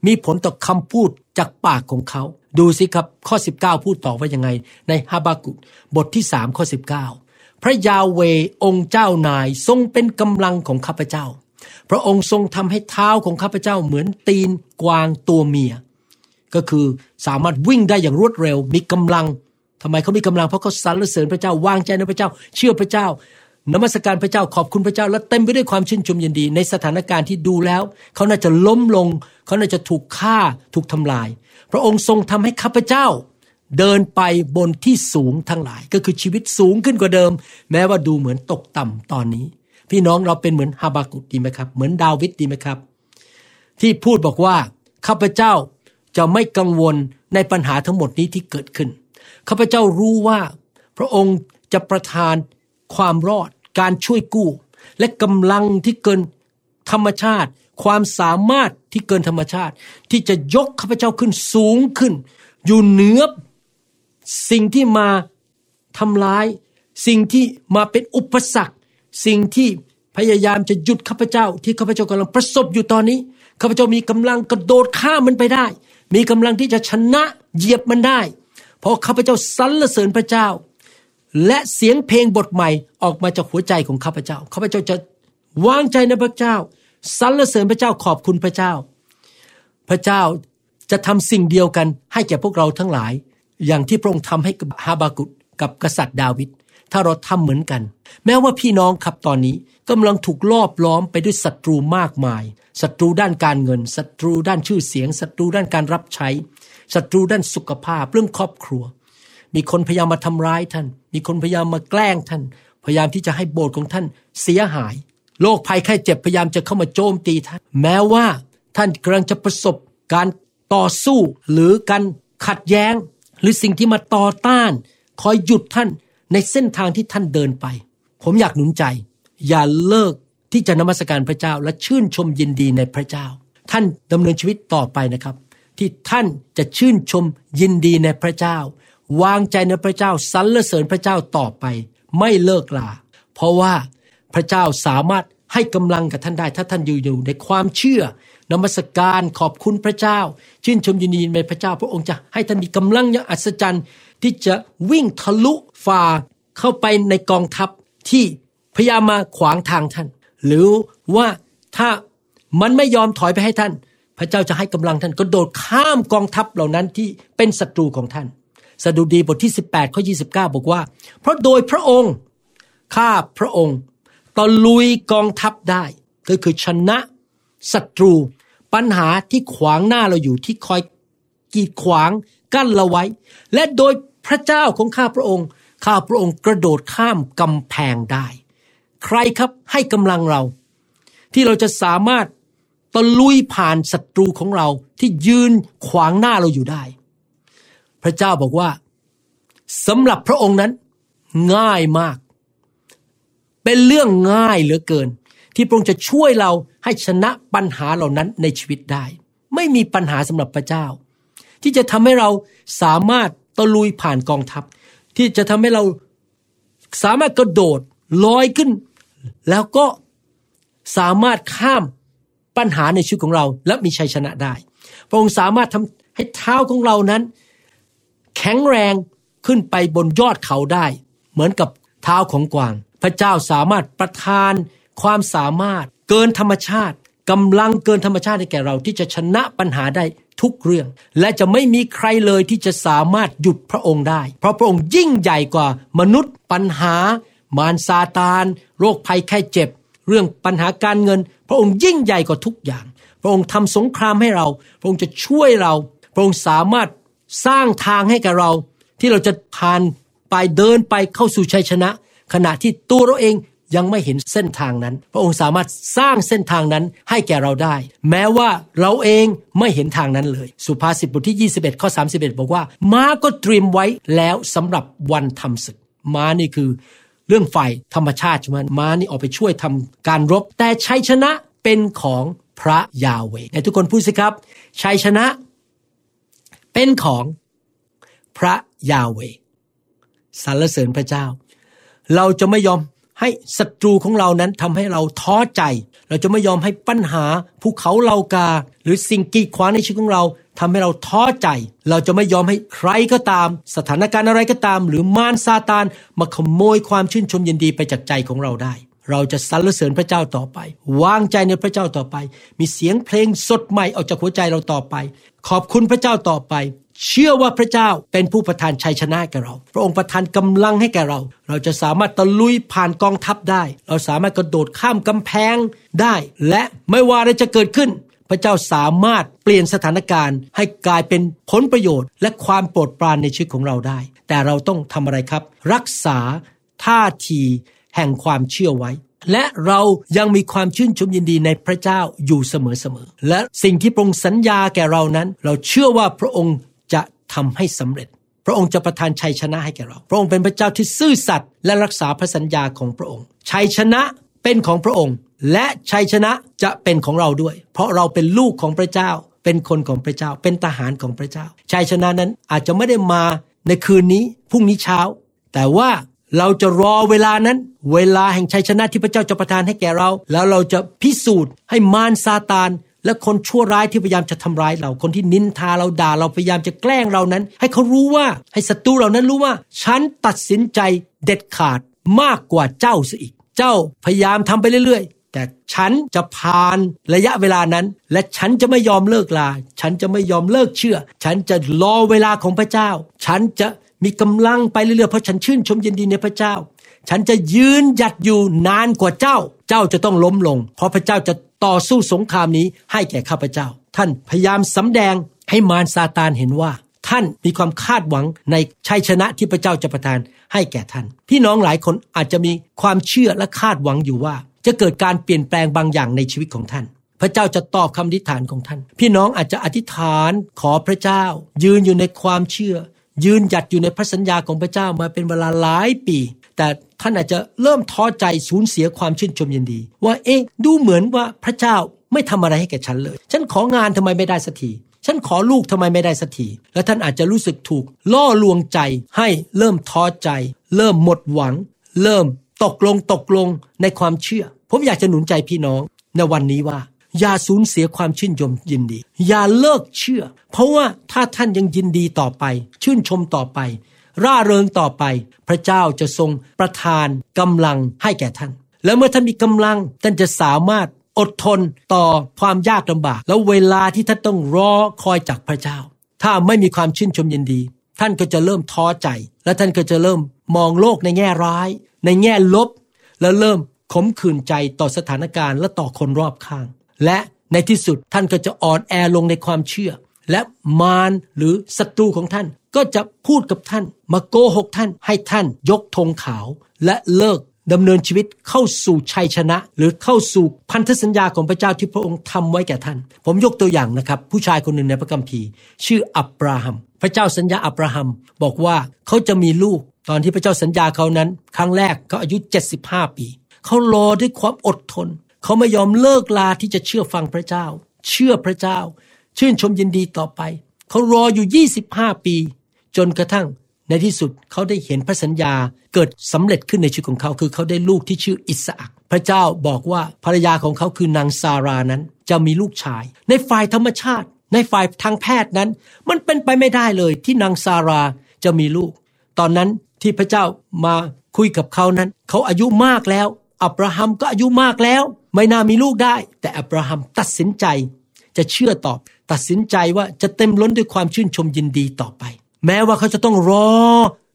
มีผลต่อคำพูดจากปากของเขา ดูสิครับข้อ 19 พูดต่อว่ายังไง ในฮาบากุบทที่ 3 ข้อ 19 พระยาเวองค์เจ้านายทรงเป็นกำลังของข้าพเจ้า พระองค์ทรงทำให้เท้าของข้าพเจ้าเหมือนตีนกวางตัวเมีย ก็คือสามารถวิ่งได้อย่างรวดเร็วมีกำลังทำไมเขามีกำลังเพราะเขาสรรเสริญพระเจ้าวางใจในพระเจ้า เชื่อพระเจ้า นมัสการพระเจ้าขอบคุณพระเจ้าและเต็มไปด้วยความชื่นชมยินดี ในสถานการณ์ที่ดูแล้ว เขาน่าจะล้มลง เขาน่าจะถูกฆ่าถูกทำลาย พระองค์ทรงทำให้ข้าพเจ้า เดินไปบนที่สูงทั้งหลาย ก็คือชีวิตสูงขึ้นกว่าเดิม แม้ว่าดูเหมือนตกต่ำตอนนี้ พี่น้องเราเป็นเหมือนฮาบากุดีไหมครับ เหมือนดาวิดดีไหมครับ ที่พูดบอกว่าข้าพเจ้าจะไม่กังวลในปัญหาทั้งหมดนี้ที่เกิดขึ้นข้าพเจ้ารู้ว่า พระองค์จะประทานความรอด การช่วยกู้ และกำลังที่เกินธรรมชาติ ความสามารถที่เกินธรรมชาติ ที่จะยกข้าพเจ้าขึ้นสูงขึ้น อยู่เหนือสิ่งที่มาทำร้าย สิ่งที่มาเป็นอุปสรรค สิ่งที่พยายามจะหยุดข้าพเจ้า ที่ข้าพเจ้ากำลังประสบอยู่ตอนนี้ข้าพเจ้ามีกำลังกระโดดข้ามมันไปได้ มีกำลังที่จะชนะเหยียบมันได้ เพราะข้าพเจ้าสรรเสริญพระเจ้า และเสียงเพลงบทใหม่ออกมาจากหัวใจของข้าพเจ้าข้าพเจ้าจะวางใจในพระเจ้าสรรเสริญพระเจ้าขอบคุณพระเจ้า พระเจ้าจะทำสิ่งเดียวกันให้แก่พวกเราทั้งหลาย อย่างที่พระองค์ทำให้ฮาบากุตกับกษัตริย์ดาวิดถ้าเราทำเหมือนกัน แม้ว่าพี่น้องครับตอนนี้กำลังถูกลอบล้อมไปด้วยศัตรูมากมายศัตรูด้านการเงินศัตรูด้านชื่อเสียงศัตรูด้านการรับใช้ศัตรูด้านสุขภาพเรื่องครอบครัว มีคนพยายามมาทำร้ายท่าน มีคนพยายามมาแกล้งท่าน พยายามที่จะให้โบสถ์ของท่านเสียหาย โรคภัยไข้เจ็บพยายามจะเข้ามาโจมตีท่าน แม้ว่าท่านกำลังจะประสบการต่อสู้หรือการขัดแย้ง หรือสิ่งที่มาต่อต้าน คอยหยุดท่านในเส้นทางที่ท่านเดินไป ผมอยากหนุนใจ อย่าเลิกที่จะนมัสการพระเจ้าและชื่นชมยินดีในพระเจ้า ท่านดำเนินชีวิตต่อไปนะครับ ที่ท่านจะชื่นชมยินดีในพระเจ้า วางใจในพระเจ้าสรรเสริญพระเจ้าต่อไป ไม่เลิกลา เพราะว่าพระเจ้าสามารถให้กำลังกับท่านได้ ถ้าท่านอยู่อยู่ในความเชื่อนมัสการขอบคุณพระเจ้า ชื่นชมยินดีในพระเจ้า พระองค์จะให้ท่านมีกำลังอย่างอัศจรรย์ ที่จะวิ่งทะลุฝ่าเข้าไปในกองทัพที่พยายามมาขวางทางท่าน หรือว่าถ้ามันไม่ยอมถอยไปให้ท่าน พระเจ้าจะให้กำลังท่านก็โดดข้ามกองทัพเหล่านั้นที่เป็นศัตรูของท่าน สดุดีบทที่ 18ข้อ29 บอกว่า เพราะโดยพระองค์ ข้าพระองค์ตะลุยกองทัพได้ ก็คือชนะศัตรู ปัญหาที่ขวางหน้าเราอยู่ที่คอยกีดขวางกั้นเราไว้ และโดยพระเจ้าของข้าพระองค์ ข้าพระองค์กระโดดข้ามกำแพงได้ ใครครับให้กำลังเรา ที่เราจะสามารถตะลุยผ่านศัตรูของเราที่ยืนขวางหน้าเราอยู่ได้ พระเจ้าบอกว่าสำหรับพระองค์นั้น ง่ายมาก เป็นเรื่องง่ายเหลือเกิน ที่พระองค์จะช่วยเราให้ชนะปัญหาเหล่านั้นในชีวิตได้ ไม่มีปัญหาสำหรับพระเจ้า ที่จะทำให้เราสามารถตะลุยผ่านกองทัพ ที่จะทำให้เราสามารถกระโดดลอยขึ้น แล้วก็สามารถข้ามปัญหาในชีวิตของเรา และมีชัยชนะได้ พระองค์สามารถทำให้เท้าของเรานั้น แข็งแรงขึ้นไปบนยอดเขาได้ เหมือนกับเท้าของกวาง พระเจ้าสามารถประทานความสามารถเกินธรรมชาติกำลังเกินธรรมชาติให้แก่เราที่จะชนะปัญหาได้ทุกเรื่อง และจะไม่มีใครเลยที่จะสามารถหยุดพระองค์ได้ เพราะพระองค์ยิ่งใหญ่กว่ามนุษย์ปัญหา มารซาตานโรคภัยแค่เจ็บ เรื่องปัญหาการเงิน พระองค์ยิ่งใหญ่กว่าทุกอย่าง พระองค์ทำสงครามให้เรา พระองค์จะช่วยเรา พระองค์สามารถ สร้างทางให้กับเรา ที่เราจะผ่านไปเดินไปเข้าสู่ชัยชนะ ขณะที่ตัวเราเองยังไม่เห็นเส้นทางนั้น พระองค์สามารถสร้างเส้นทางนั้นให้แก่เราได้ แม้ว่าเราเองไม่เห็นทางนั้นเลย สุภาษิตบทที่ 21 ข้อ 31 บอกว่า ม้าก็เตรียมไว้แล้วสำหรับวันทำศึก ม้านี่คือ เรื่องฝ่ายธรรมชาติใช่ไหมม้านี่ออกไปช่วยทำการรบ แต่ชัยชนะเป็นของพระยาเวในทุกคนพูดสิครับ ชัยชนะ เป็นของพระยาเวสรรเสริญพระเจ้า เราจะไม่ยอมให้ศัตรูของเรานั้นทำให้เราท้อใจ เราจะไม่ยอมให้ปัญหาภูเขาเลากา หรือสิ่งกีดขวางในชีวิตของเราทำให้เราท้อใจ เราจะไม่ยอมให้ใครก็ตาม สถานการณ์อะไรก็ตาม หรือมารซาตานมาขโมยความชื่นชมยินดีไปจากใจของเราได้ เราจะสรรเสริญพระเจ้าต่อไป วางใจในพระเจ้าต่อไป มีเสียงเพลงสดใหม่ออกจากหัวใจเราต่อไป ขอบคุณพระเจ้าต่อไป เชื่อว่าพระเจ้าเป็นผู้ประทานชัยชนะแก่เรา พระองค์ประทานกำลังให้แก่เรา เราจะสามารถตะลุยผ่านกองทัพได้ เราสามารถกระโดดข้ามกำแพงได้ และไม่ว่าอะไรจะเกิดขึ้น พระเจ้าสามารถเปลี่ยนสถานการณ์ ให้กลายเป็นผลประโยชน์ และความโปรดปรานในชีวิตของเราได้ แต่เราต้องทำอะไรครับ รักษาท่าที แห่งความเชื่อไว้ และเรายังมีความชื่นชมยินดีในพระเจ้าอยู่เสมอๆและสิ่งที่พระองค์สัญญาแก่เรานั้น เราเชื่อว่าพระองค์จะทำให้สำเร็จ พระองค์จะประทานชัยชนะให้แก่เรา พระองค์เป็นพระเจ้าที่ซื่อสัตย์และรักษาพระสัญญาของพระองค์ ชัยชนะเป็นของพระองค์ และชัยชนะจะเป็นของเราด้วย เพราะเราเป็นลูกของพระเจ้า เป็นคนของพระเจ้า เป็นทหารของพระเจ้า ชัยชนะนั้นอาจจะไม่ได้มาในคืนนี้พรุ่งนี้เช้า แต่ว่า เราจะรอเวลานั้น เวลาแห่งชัยชนะที่พระเจ้าจะประทานให้แก่เรา แล้วเราจะพิสูจน์ให้มารซาตานและคนชั่วร้ายที่พยายามจะทำร้ายเรา คนที่นินทาเราด่าเราพยายามจะแกล้งเรานั้น ให้เขารู้ว่าให้ศัตรูเรานั้นรู้ว่า ฉันตัดสินใจเด็ดขาดมากกว่าเจ้าซะอีก เจ้าพยายามทำไปเรื่อยๆ แต่ฉันจะผ่านระยะเวลานั้น และฉันจะไม่ยอมเลิกลา ฉันจะไม่ยอมเลิกเชื่อ ฉันจะรอเวลาของพระเจ้า ฉันจะ มีกำลังไปเรื่อยๆเพราะฉันชื่นชมยินดีในพระเจ้า ฉันจะยืนหยัดอยู่นานกว่าเจ้า เจ้าจะต้องล้มลง เพราะพระเจ้าจะต่อสู้สงครามนี้ให้แก่ข้าพเจ้า ท่านพยายามสำแดงให้มารซาตานเห็นว่า ท่านมีความคาดหวังในชัยชนะที่พระเจ้าจะประทานให้แก่ท่าน พี่น้องหลายคนอาจจะมีความเชื่อและคาดหวังอยู่ว่า จะเกิดการเปลี่ยนแปลงบางอย่างในชีวิตของท่านพระเจ้าจะตอบคำอธิษฐานของท่าน พี่น้องอาจจะอธิษฐานขอพระเจ้า ยืนอยู่ในความเชื่อ ยืนหยัดอยู่ในพระสัญญาของพระเจ้ามาเป็นเวลาหลายปี แต่ท่านอาจจะเริ่มท้อใจสูญเสียความชื่นชมยินดี ว่าเอ๊ะดูเหมือนว่าพระเจ้าไม่ทำอะไรให้แก่ฉันเลย ฉันของานทำไมไม่ได้สักทีฉันขอลูกทำไมไม่ได้สักทีและท่านอาจจะรู้สึกถูก ล่อลวงใจให้เริ่มท้อใจ เริ่มหมดหวัง เริ่มตกลงตกลงในความเชื่อ ผมอยากจะหนุนใจพี่น้องในวันนี้ว่า อย่าสูญเสียความชื่นชมยินดี อย่าเลิกเชื่อ เพราะว่าถ้าท่านยังยินดีต่อไป ชื่นชมต่อไป ร่าเริงต่อไป พระเจ้าจะทรงประทานกำลังให้แก่ท่าน แล้วเมื่อท่านมีกำลังท่านจะสามารถอดทนต่อความยากลำบาก แล้วเวลาที่ท่านต้องรอคอยจากพระเจ้า ถ้าไม่มีความชื่นชมยินดี ท่านก็จะเริ่มท้อใจ และท่านก็จะเริ่มมองโลกในแง่ร้าย ในแง่ลบ แล้วเริ่มขมขื่นใจต่อสถานการณ์และต่อคนรอบข้าง และในที่สุดท่านก็จะอ่อนแอลงในความเชื่อ และมารหรือศัตรูของท่านก็จะพูดกับท่าน มาโกหกท่านให้ท่านยกธงขาว และเลิกดำเนินชีวิตเข้าสู่ชัยชนะ หรือเข้าสู่พันธสัญญาของพระเจ้าที่พระองค์ทำไว้แก่ท่าน ผมยกตัวอย่างนะครับ ผู้ชายคนหนึ่งในพระคัมภีร์ ชื่ออับราฮัม พระเจ้าสัญญาอับราฮัม บอกว่าเขาจะมีลูก ตอนที่พระเจ้าสัญญาเขานั้น ครั้งแรกเขาอายุ 75 ปี เขารอด้วยความอดทน เขาไม่ยอมเลิกลาที่จะเชื่อฟังพระเจ้า เชื่อพระเจ้า ชื่นชมยินดีต่อไป เขารออยู่ 25 ปี จนกระทั่งในที่สุดเขาได้เห็นพระสัญญาเกิดสำเร็จขึ้นในชีวิตของเขา คือเขาได้ลูกที่ชื่ออิสอักพระเจ้าบอกว่าภรรยาของเขาคือนางซารานั้น จะมีลูกชาย ในฝ่ายธรรมชาติ ในฝ่ายทางแพทย์นั้น มันเป็นไปไม่ได้เลยที่นางซาราจะมีลูก ตอนนั้นที่พระเจ้ามาคุยกับเขานั้น เขาอายุมากแล้ว อับราฮัมก็อายุมากแล้ว ไม่น่ามีลูกได้ แต่อับราฮัมตัดสินใจ จะเชื่อตอบ ตัดสินใจว่าจะเต็มล้นด้วยความชื่นชมยินดีต่อไป แม้ว่าเขาจะต้องรอ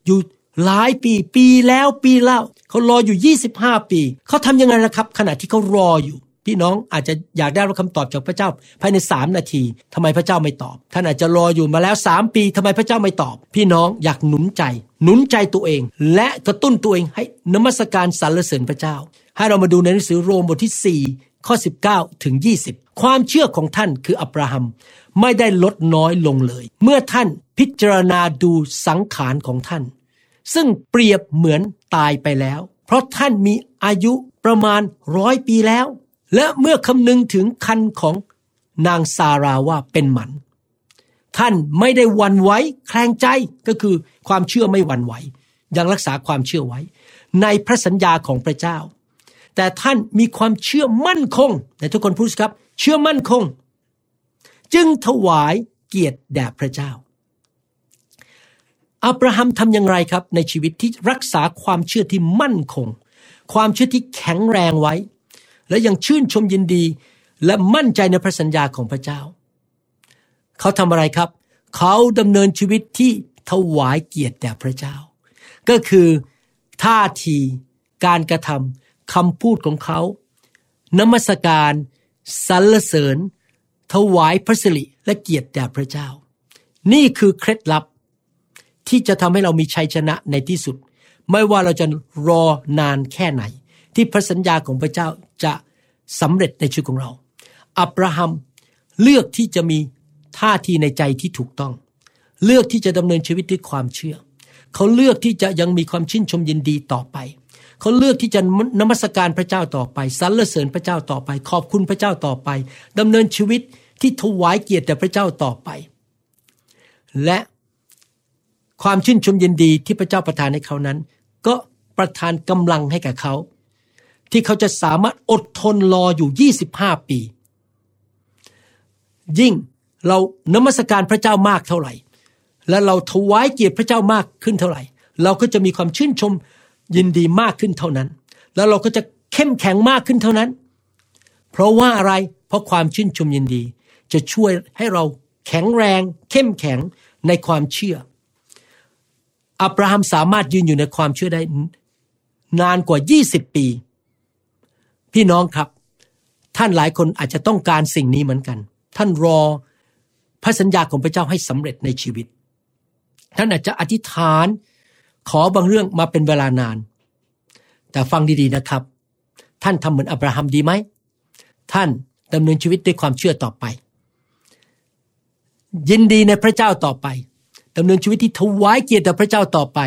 อยู่หลายปีปีแล้วปีเล่า เขารออยู่ 25 ปี เขาทำยังไงล่ะครับ ขณะที่เขารออยู่ พี่น้องอาจจะอยากได้รับคำตอบจากพระเจ้า ภายใน3นาทีทำไมพระเจ้าไม่ตอบ ท่านอาจจะรออยู่มาแล้ว3ปีทำไมพระเจ้าไม่ตอบ พี่น้องอยากหนุนใจ หนุนใจตัวเอง และกระตุ้นตัวเองให้นมัสการสรรเสริญพระเจ้า ให้เรามาดูในหนังสือโรมบทที่ 4 ข้อ 19 ถึง 20 ความเชื่อของท่านคืออับราฮัมไม่ได้ลดน้อยลงเลย เมื่อท่านพิจารณาดูสังขารของท่าน ซึ่งเปรียบเหมือนตายไปแล้ว เพราะท่านมีอายุประมาณร้อยปีแล้ว และเมื่อคำนึงถึงคันของนางซาราว่าเป็นหมัน ท่านไม่ได้วันไหวแคลงใจก็คือความเชื่อไม่วันไหว ยังรักษาความเชื่อไว้ ในพระสัญญาของพระเจ้า แต่ท่านมีความเชื่อมั่นคงแต่ทุกคนพูดครับ เชื่อมั่นคง จึงถวายเกียรติแด่พระเจ้าอับราฮัมทำอย่างไรครับในชีวิตที่รักษาความเชื่อที่มั่นคง ความเชื่อที่แข็งแรงไว้ และยังชื่นชมยินดี และมั่นใจในพระสัญญาของพระเจ้า เขาทำอะไรครับ เขาดำเนินชีวิตที่ถวายเกียรติแด่พระเจ้า ก็คือท่าที การกระทำคำพูดของเขา นมัสการสรรเสริญ ถวายพระสิริและเกียรติแด่พระเจ้า นี่คือเคล็ดลับ ที่จะทำให้เรามีชัยชนะในที่สุด ไม่ว่าเราจะรอนานแค่ไหน ที่พระสัญญาของพระเจ้าจะสำเร็จในชีวิตของเรา อับราฮัมเลือกที่จะมีท่าทีในใจที่ถูกต้อง เลือกที่จะดำเนินชีวิตด้วยความเชื่อ เขาเลือกที่จะยังมีความชื่นชมยินดีต่อไป เขาเลือกที่จะนมัสการพระเจ้าต่อไปสรรเสริญพระเจ้าต่อไป ขอบคุณพระเจ้าต่อไปดำเนินชีวิตที่ถวายเกียรติแด่พระเจ้าต่อไป และความชื่นชมยินดีที่พระเจ้าประทานให้เขานั้น ก็ประทานกำลังให้กับเขา ที่เขาจะสามารถอดทนรออยู่ 25 ปี ยิ่งเรานมัสการพระเจ้ามากเท่าไหร่ และเราถวายเกียรติพระเจ้ามากขึ้นเท่าไหร่ เราก็จะมีความชื่นชมยินดีมากขึ้นเท่านั้น แล้วเราก็จะเข้มแข็งมากขึ้นเท่านั้น เพราะว่าอะไรเพราะความชื่นชมยินดี จะช่วยให้เราแข็งแรง เข้มแข็งในความเชื่ออับราฮัมสามารถยืนอยู่ในความเชื่อได้นานกว่า 20 ปี พี่น้องครับ ท่านหลายคนอาจจะต้องการสิ่งนี้เหมือนกัน ท่านรอพระสัญญาของพระเจ้าให้สำเร็จในชีวิต ท่านอาจจะอธิษฐานขอบางเรื่องมาเป็นเวลานาน แต่ฟังดีๆนะครับ ท่านทำเหมือนอับราฮัมดีไหม ท่านดำเนินชีวิตด้วยความเชื่อต่อไป ยินดีในพระเจ้าต่อไปดำเนินชีวิตที่ถวายเกียรติพระเจ้าต่อไป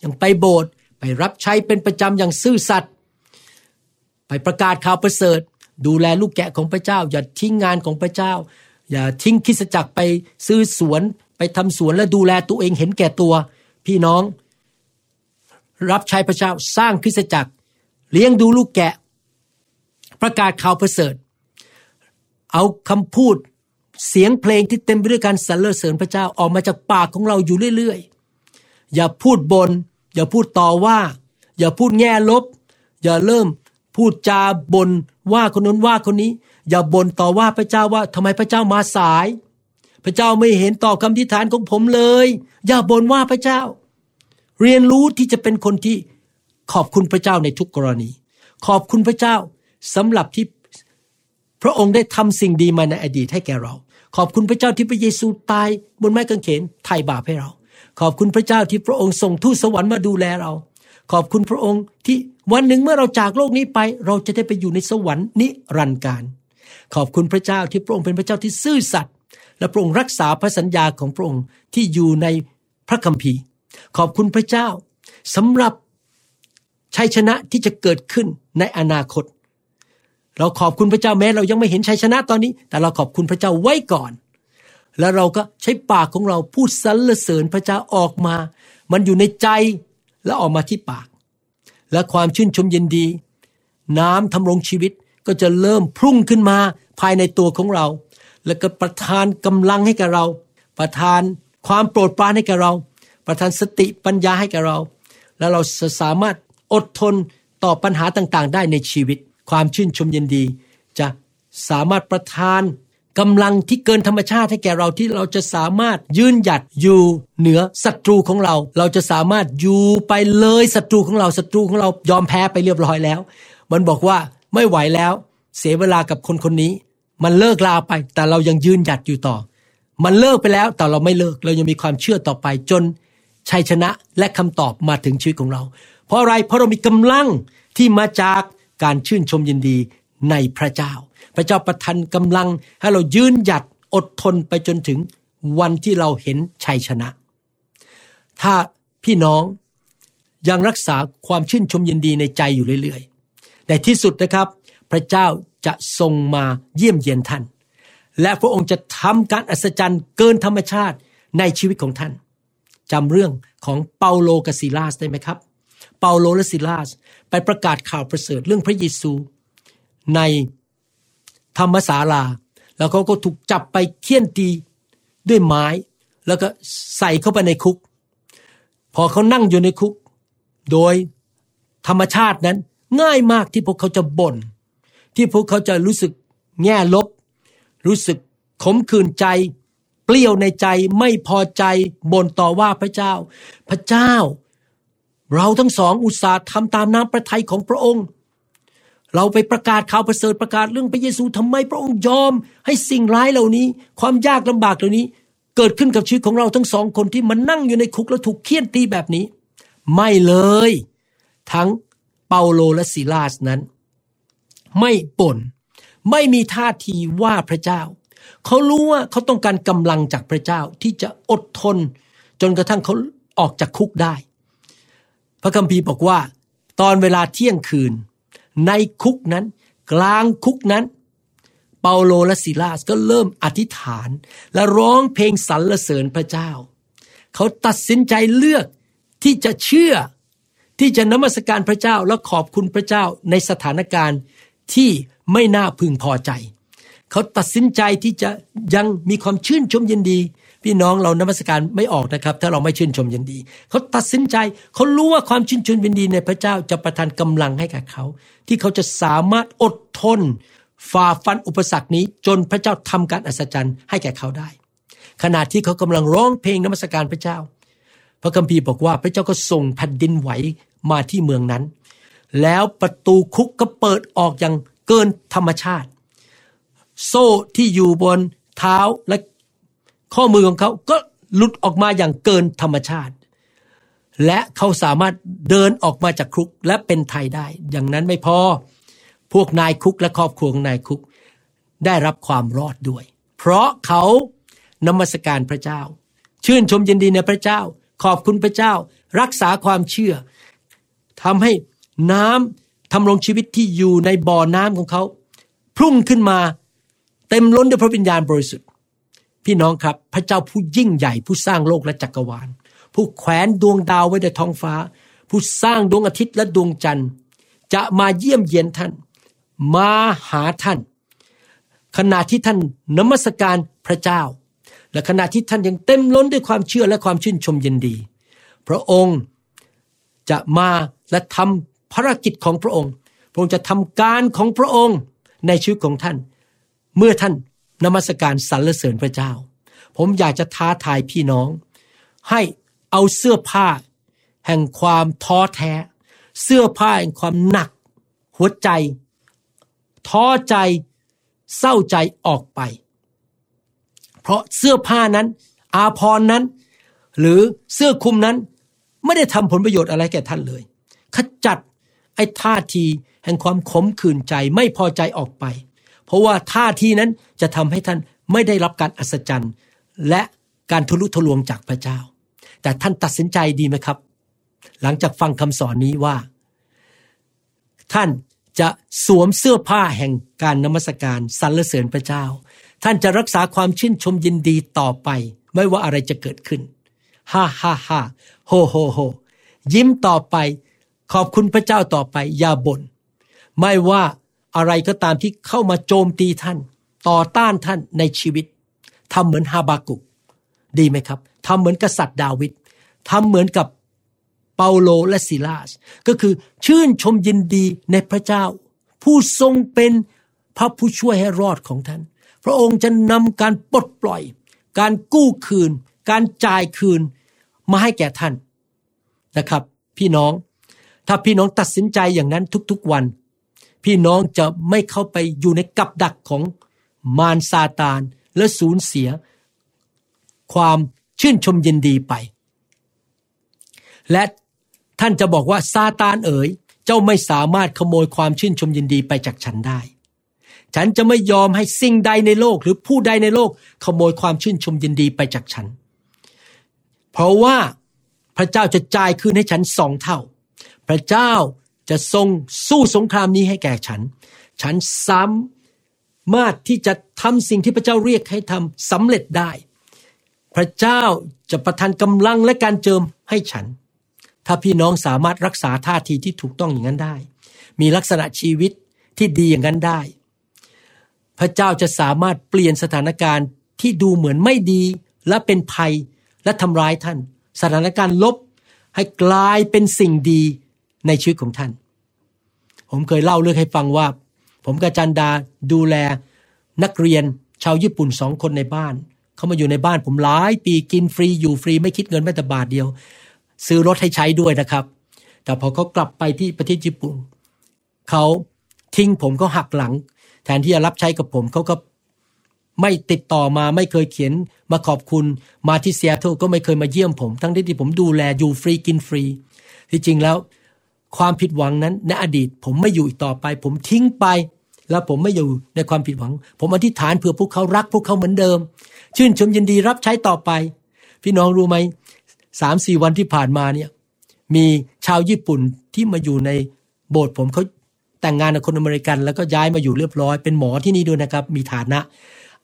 อย่างไปโบสถ์ไปรับใช้เป็นประจำอย่างซื่อสัตย์ ไปประกาศข่าวประเสริฐ ดูแลลูกแกะของพระเจ้า อย่าทิ้งงานของพระเจ้า อย่าทิ้งคิสจักรไปซื้อสวนไปทำสวนและดูแลตัวเองเห็นแก่ตัว พี่น้อง รับใช้พระเจ้าสร้างคริสจักร เลี้ยงดูลูกแกะ ประกาศข่าวประเสริฐ เอาคำพูดเสียงเพลงที่เต็มไปด้วยการสรรเสริญพระเจ้าออกมาจากปากของเราอยู่เรื่อยๆ อย่าพูดบน อย่าพูดต่อว่า อย่าพูดแง่ลบ อย่าเริ่ม พูดจาบนว่าคนนั้นว่าคนนี้ อย่าบ่นต่อว่าพระเจ้าว่าทำไมพระเจ้ามาสาย พระเจ้าไม่เห็นต่อคำทิฐานของผมเลย อย่าบ่นว่าพระเจ้า เรียนรู้ที่จะเป็นคนที่ขอบคุณพระเจ้าในทุกกรณี ขอบคุณพระเจ้าสำหรับที่พระองค์ได้ทำสิ่งดีมาในอดีตให้แก่เรา ขอบคุณพระเจ้าที่พระเยซูตายบนไม้กางเขนไถ่บาปให้เรา ขอบคุณพระเจ้าที่พระองค์ส่งทูตสวรรค์มาดูแลเรา ขอบคุณพระองค์ที่ วันหนึ่งเมื่อเราจากโลกนี้ไป เราจะได้ไปอยู่ในสวรรค์นิรันดร์การ ขอบคุณพระเจ้าที่พระองค์เป็นพระเจ้าที่ซื่อสัตย์และพระองค์รักษาพระสัญญาของพระองค์ที่อยู่ในพระคัมภีร์ ขอบคุณพระเจ้าสำหรับชัยชนะที่จะเกิดขึ้นในอนาคต เราขอบคุณพระเจ้าแม้เรายังไม่เห็นชัยชนะตอนนี้ แต่เราขอบคุณพระเจ้าไว้ก่อน แล้วเราก็ใช้ปากของเราพูดสรรเสริญพระเจ้าออกมา มันอยู่ในใจแล้วออกมาที่ปาก และความชื่นชมยินดี น้ำทำรงชีวิตก็จะเริ่มพุ่งขึ้นมาภายในตัวของเรา แล้วก็ประทานกำลังให้กับเรา ประทานความโปรดปรานให้กับเรา ประทานสติปัญญาให้กับเรา แล้วเราจะสามารถอดทนต่อปัญหาต่างๆ ได้ในชีวิต ความชื่นชมยินดี จะสามารถประทาน กำลังที่เกินธรรมชาติให้แก่เราที่เราจะสามารถยืนหยัดอยู่เหนือศัตรูของเรา เราจะสามารถอยู่ไปเลยศัตรูของเราศัตรูของเรายอมแพ้ไปเรียบร้อยแล้ว มันบอกว่าไม่ไหวแล้ว เสียเวลากับคนคนนี้ มันเลิกลาไปแต่เรายังยืนหยัดอยู่ต่อ มันเลิกไปแล้วแต่เราไม่เลิกเรายังมีความเชื่อต่อไปจนชัยชนะและคำตอบมาถึงชีวิตของเรา เพราะอะไรเพราะเรามีกำลังที่มาจากการชื่นชมยินดีในพระเจ้า พระเจ้าประทานกำลังให้เรายืนหยัดอดทนไปจนถึงวันที่เราเห็นชัยชนะ ถ้าพี่น้องยังรักษาความชื่นชมยินดีในใจอยู่เรื่อยๆแต่ที่สุดนะครับ พระเจ้าจะทรงมาเยี่ยมเยียนท่าน และพระองค์จะทำการอัศจรรย์เกินธรรมชาติในชีวิตของท่านจำเรื่องของเปาโลกับซิลาสได้ไหมครับ เปาโลและซิลาสไปประกาศข่าวประเสริฐเรื่องพระเยซู ใน ธรรมศาลา แล้วเขาก็ถูกจับไปเคี่ยนตีด้วยไม้ แล้วก็ใส่เข้าไปในคุก พอเขานั่งอยู่ในคุก โดยธรรมชาตินั้นง่ายมากที่พวกเขาจะบน่น ที่พวกเขาจะรู้สึกแง่ลบ รู้สึกขมขื่นใจปปรี้ยวในใจไม่พอใจบ่นต่อว่าพระเจ้า พระเจ้า เราทั้งสองอุตส่าห์ทำตามน้ำพระทัยของพระองค์ เราไปประกาศข่าวประเสริฐประกาศเรื่องพระเยซูทำไมพระองค์ยอม ให้สิ่งร้ายเหล่านี้ ความยากลำบากเหล่านี้ เกิดขึ้นกับชีวิตของเราทั้งสองคนที่มันนั่งอยู่ในคุกแล้วถูกเคี่ยนตีแบบนี้ ไม่เลย ทั้งเปาโลและซิลาสนั้น ไม่บ่นไม่มีท่าทีว่าพระเจ้า เขารู้ว่าเขาต้องการกำลังจากพระเจ้าที่จะอดทน จนกระทั่งเขาออกจากคุกได้ พระคัมภีร์บอกว่า ตอนเวลาเที่ยงคืน ในคุกนั้น กลางคุกนั้น เปาโลและซิลาสก็เริ่มอธิษฐาน และร้องเพลงสรรเสริญพระเจ้า เขาตัดสินใจเลือกที่จะเชื่อ ที่จะนมัสการพระเจ้าและขอบคุณพระเจ้าในสถานการณ์ที่ไม่น่าพึงพอใจ เขาตัดสินใจที่จะยังมีความชื่นชมยินดี พี่น้องเรานมัสการไม่ออกนะครับ ถ้าเราไม่ชื่นชมยินดี เขาตัดสินใจเขารู้ว่าความชื่นชมยินดีในพระเจ้าจะประทานกำลังให้กับเขา ที่เขาจะสามารถอดทนฝ่าฟันอุปสรรคนี้จนพระเจ้าทำการอัศจรรย์ให้แก่เขาได้ ขณะที่เขากำลังร้องเพลงนมัสการพระเจ้า พระคัมภีร์บอกว่าพระเจ้าก็ส่งแผ่นดินไหวมาที่เมืองนั้น แล้วประตูคุกก็เปิดออกอย่างเกินธรรมชาติ โซ่ที่อยู่บนเท้าและ ข้อมือของเขาก็หลุดออกมาอย่างเกินธรรมชาติ และเขาสามารถเดินออกมาจากคุกและเป็นไทยได้ อย่างนั้นไม่พอ พวกนายคุกและครอบครัวของนายคุก ได้รับความรอดด้วย เพราะเขานมัสการพระเจ้า ชื่นชมยินดีในพระเจ้า ขอบคุณพระเจ้า รักษาความเชื่อทำให้น้ำทำรงชีวิตที่อยู่ในบ่อน้ำของเขา พุ่งขึ้นมาเต็มล้นด้วยพระวิญญาณบริสุทธิ์ พี่น้องครับ พระเจ้าผู้ยิ่งใหญ่ผู้สร้างโลกและจักรวาล ผู้แขวนดวงดาวไว้ในท้องฟ้า ผู้สร้างดวงอาทิตย์และดวงจันทร์ จะมาเยี่ยมเยียนท่าน มาหาท่าน ขณะที่ท่านนมัสการพระเจ้า และขณะที่ท่านยังเต็มล้นด้วยความเชื่อและความชื่นชมยินดี พระองค์จะมาและทำภารกิจของพระองค์ พระองค์จะทำการของพระองค์ในชีวิตของท่าน เมื่อท่าน นมัสการสรรเสริญพระเจ้า ผมอยากจะท้าทายพี่น้อง ให้เอาเสื้อผ้า แห่งความท้อแท้ เสื้อผ้าแห่งความหนัก หัวใจ ท้อใจ เศร้าใจออกไป เพราะเสื้อผ้านั้น อาพรนั้น หรือเสื้อคลุมนั้นไม่ได้ทำผลประโยชน์อะไรแก่ท่านเลย ขจัดไอ้ท่าทีแห่งความขมขื่นใจไม่พอใจออกไป เพราะว่าท่าทีนั้นจะทำให้ท่านไม่ได้รับการอัศจรรย์ และการทะลุทะลวงจากพระเจ้า แต่ท่านตัดสินใจดีไหมครับ หลังจากฟังคำสอนนี้ว่า ท่านจะสวมเสื้อผ้าแห่งการนมัสการสรรเสริญพระเจ้า ท่านจะรักษาความชื่นชมยินดีต่อไป ไม่ว่าอะไรจะเกิดขึ้นฮ่าฮ่าฮ่าโฮโฮโฮยิ้มต่อไป ขอบคุณพระเจ้าต่อไป อย่าบ่นไม่ว่า อะไรก็ตามที่เข้ามาโจมตีท่าน ต่อต้านท่านในชีวิตทำเหมือนฮาบากุก ดีไหมครับทำเหมือนกษัตริย์ดาวิดทำเหมือนกับเปาโลและซิลาส ก็คือชื่นชมยินดีในพระเจ้า ผู้ทรงเป็นพระผู้ช่วยให้รอดของท่าน พระองค์จะนำการปลดปล่อย การกู้คืน การจ่ายคืนมาให้แก่ท่านนะครับ พี่น้อง ถ้าพี่น้องตัดสินใจอย่างนั้นทุกๆวัน พี่น้องจะไม่เข้าไปอยู่ในกับดักของมารซาตานและสูญเสีย ความชื่นชมยินดีไป และท่านจะบอกว่าซาตานเอ๋ย เจ้าไม่สามารถขโมยความชื่นชมยินดีไปจากฉันได้ ฉันจะไม่ยอมให้สิ่งใดในโลกหรือผู้ใดในโลก ขโมยความชื่นชมยินดีไปจากฉัน เพราะว่าพระเจ้าจะจ่ายคืนให้ฉันสองเท่า พระเจ้า จะทรงสู้สงครามนี้ให้แก่ฉัน ฉันสามารถที่จะทำสิ่งที่พระเจ้าเรียกให้ทำสำเร็จได้ พระเจ้าจะประทานกำลังและการเจิมให้ฉัน ถ้าพี่น้องสามารถรักษาท่าทีที่ถูกต้องอย่างนั้นได้ มีลักษณะชีวิตที่ดีอย่างนั้นได้ พระเจ้าจะสามารถเปลี่ยนสถานการณ์ที่ดูเหมือนไม่ดีและเป็นภัยและทำร้ายท่าน สถานการณ์ลบให้กลายเป็นสิ่งดีในชีวิตของท่าน ผมเคยเล่าเรื่องให้ฟังว่า ผมกับจันดาดูแล นักเรียนชาวญี่ปุ่นสองคนในบ้าน เขามาอยู่ในบ้านผมหลายปีกินฟรีอยู่ฟรีไม่คิดเงินแม้แต่บาทเดียว ซื้อรถให้ใช้ด้วยนะครับ แต่พอเขากลับไปที่ประเทศญี่ปุ่นเขาทิ้งผมเขาหักหลัง แทนที่จะรับใช้กับผมเขาก็ไม่ติดต่อมาไม่เคยเขียนมาขอบคุณมาที่เซียโตก็ไม่เคยมาเยี่ยมผม ทั้งที่ผมดูแลอยู่ฟรีกินฟรี ที่จริงแล้ว ความผิดหวังนั้นในอดีต ผมไม่อยู่อีกต่อไป ผมทิ้งไป แล้วผมไม่อยู่ในความผิดหวัง ผมอธิษฐานเพื่อพวกเขารักพวกเขาเหมือนเดิม ชื่นชมยินดีรับใช้ต่อไป พี่น้องรู้ไหมสามสี่วันที่ผ่านมาเนี่ยมีชาวญี่ปุ่นที่มาอยู่ในโบสถ์ผมเขาแต่งงานกับคนอเมริกัน แล้วก็ย้ายมาอยู่เรียบร้อยเป็นหมอที่นี่ด้วยนะครับ มีฐานะ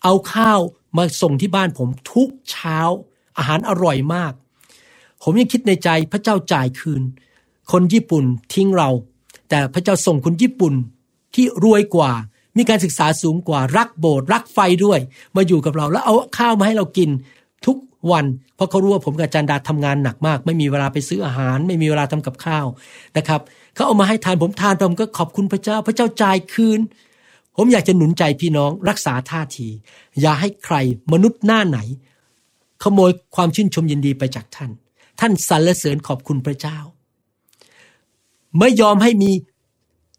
เอาข้าวมาส่งที่บ้านผมทุกเช้า อาหารอร่อยมาก ผมยังคิดในใจพระเจ้าจ่ายคืน คนญี่ปุ่นทิ้งเรา แต่พระเจ้าส่งคนญี่ปุ่นที่รวยกว่า มีการศึกษาสูงกว่ารักโบสถ์รักไฟด้วย มาอยู่กับเราแล้วเอาข้าวมาให้เรากินทุกวัน เพราะเขารู้ว่าผมกับจันดาทำงานหนักมาก ไม่มีเวลาไปซื้ออาหาร ไม่มีเวลาทำกับข้าวนะครับเขาเอามาให้ทานผมทานผมก็ขอบคุณพระเจ้า พระเจ้าจ่ายคืน ผมอยากจะหนุนใจพี่น้องรักษาท่าที อย่าให้ใครมนุษย์หน้าไหน ขโมยความชื่นชมยินดีไปจากท่าน ท่านสรรเสริญขอบคุณพระเจ้า ไม่ยอมให้มี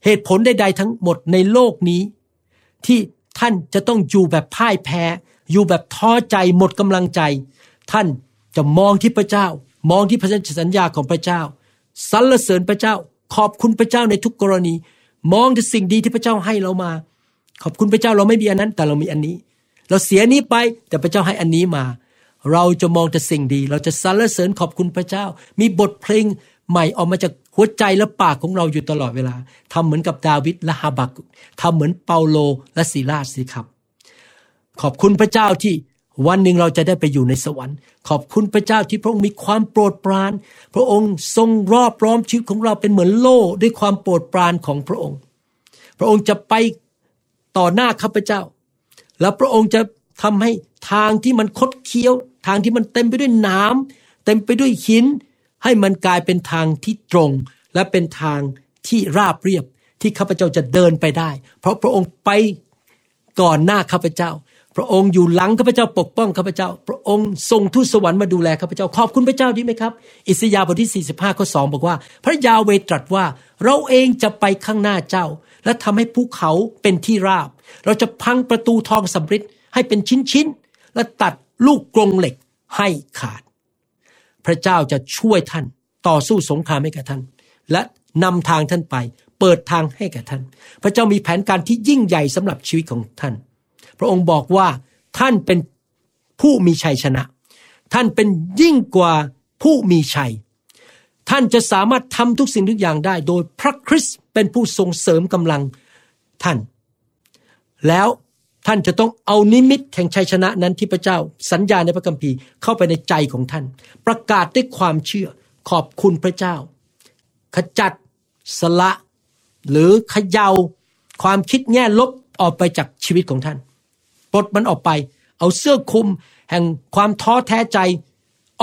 เหตุผลใดๆทั้งหมดในโลกนี้ ที่ท่านจะต้องอยู่แบบพ่ายแพ้ อยู่แบบท้อใจหมดกำลังใจ ท่านจะมองที่พระเจ้า มองที่พระสัญญาของพระเจ้าสรรเสริญพระเจ้า ขอบคุณพระเจ้าในทุกกรณี มองที่สิ่งดีที่พระเจ้าให้เรามา ขอบคุณพระเจ้าเราไม่มีอันนั้น แต่เรามีอันนี้ เราเสียนี้ไปแต่พระเจ้าให้อันนี้มา เราจะมองแต่สิ่งดี เราจะสรรเสริญขอบคุณพระเจ้า มีบทเพลงใหม่ออกมาจาก หัวใจและปากของเราอยู่ตลอดเวลาทำเหมือนกับดาวิดและฮาบักทำเหมือนเปาโลและซีลาสิครับ ขอบคุณพระเจ้าที่วันหนึ่งเราจะได้ไปอยู่ในสวรรค์ ขอบคุณพระเจ้าที่พระองค์มีความโปรดปราน พระองค์ทรงรอบร้อมชีวิตของเราเป็นเหมือนโล่ด้วยความโปรดปรานของพระองค์ พระองค์จะไปต่อหน้าข้าพเจ้า แล้วพระองค์จะทำให้ทางที่มันคดเคี้ยว ทางที่มันเต็มไปด้วยน้ำเต็มไปด้วยหิน ให้มันกลายเป็นทางที่ตรง และเป็นทางที่ราบเรียบที่ข้าพเจ้าจะเดินไปได้ เพราะพระองค์ไปก่อนหน้าข้าพเจ้า พระองค์อยู่หลังข้าพเจ้าปกป้องข้าพเจ้า พระองค์ทรงทูตสวรรค์มาดูแลข้าพเจ้าขอบคุณพระเจ้าดีไหมครับ อิสยาห์บทที่ 45ข้อ2บอกว่า พระยาเวตรัสว่าเราเองจะไปข้างหน้าเจ้า และทำให้ภูเขาเป็นที่ราบ เราจะพังประตูทองสำริดให้เป็นชิ้นๆและตัดลูกกรงเหล็กให้ขาด พระเจ้าจะช่วยท่าน ต่อสู้สงครามให้กับท่าน และนำทางท่านไป เปิดทางให้กับท่าน พระเจ้ามีแผนการที่ยิ่งใหญ่สำหรับชีวิตของท่าน พระองค์บอกว่าท่านเป็นผู้มีชัยชนะ ท่านเป็นยิ่งกว่าผู้มีชัย ท่านจะสามารถทำทุกสิ่งทุกอย่างได้ โดยพระคริสต์เป็นผู้ทรงเสริมกำลังท่าน แล้ว ท่านจะต้องเอานิมิตแห่งชัยชนะนั้นที่พระเจ้า สัญญาในพระคัมภีร์เข้าไปในใจของท่าน ประกาศด้วยความเชื่อขอบคุณพระเจ้า ขจัด สละ หรือขยาความคิดแง่ลบออกไปจากชีวิตของท่านปลดมันออกไป เอาเสื้อคลุม แห่งความท้อแท้ใจ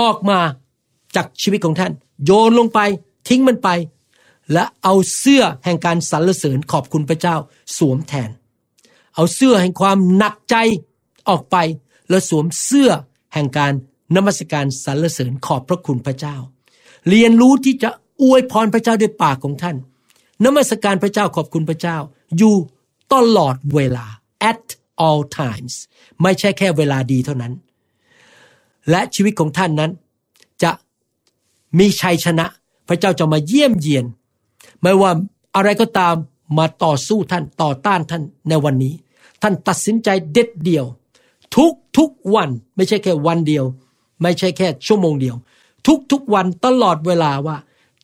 ออกมาจากชีวิตของท่าน โยนลงไปทิ้งมันไป และเอาเสื้อแห่งการสรรเสริญขอบคุณพระเจ้าสวมแทน เอาเสื้อแห่งความหนักใจออกไปแล้วสวมเสื้อแห่งการนมัสการสรรเสริญขอบพระคุณพระเจ้า เรียนรู้ที่จะอวยพรพระเจ้าด้วยปากของท่าน นมัสการพระเจ้าขอบคุณพระเจ้า อยู่ตลอดเวลา at all times ไม่ใช่แค่เวลาดีเท่านั้น และชีวิตของท่านนั้น จะมีชัยชนะ พระเจ้าจะมาเยี่ยมเยียน ไม่ว่าอะไรก็ตามมาต่อสู้ท่านต่อต้านท่านในวันนี้ ท่านตัดสินใจเด็ดเดียว ทุกทุกวันไม่ใช่แค่วันเดียว ไม่ใช่แค่ชั่วโมงเดียว ทุกทุกวันตลอดเวลาว่า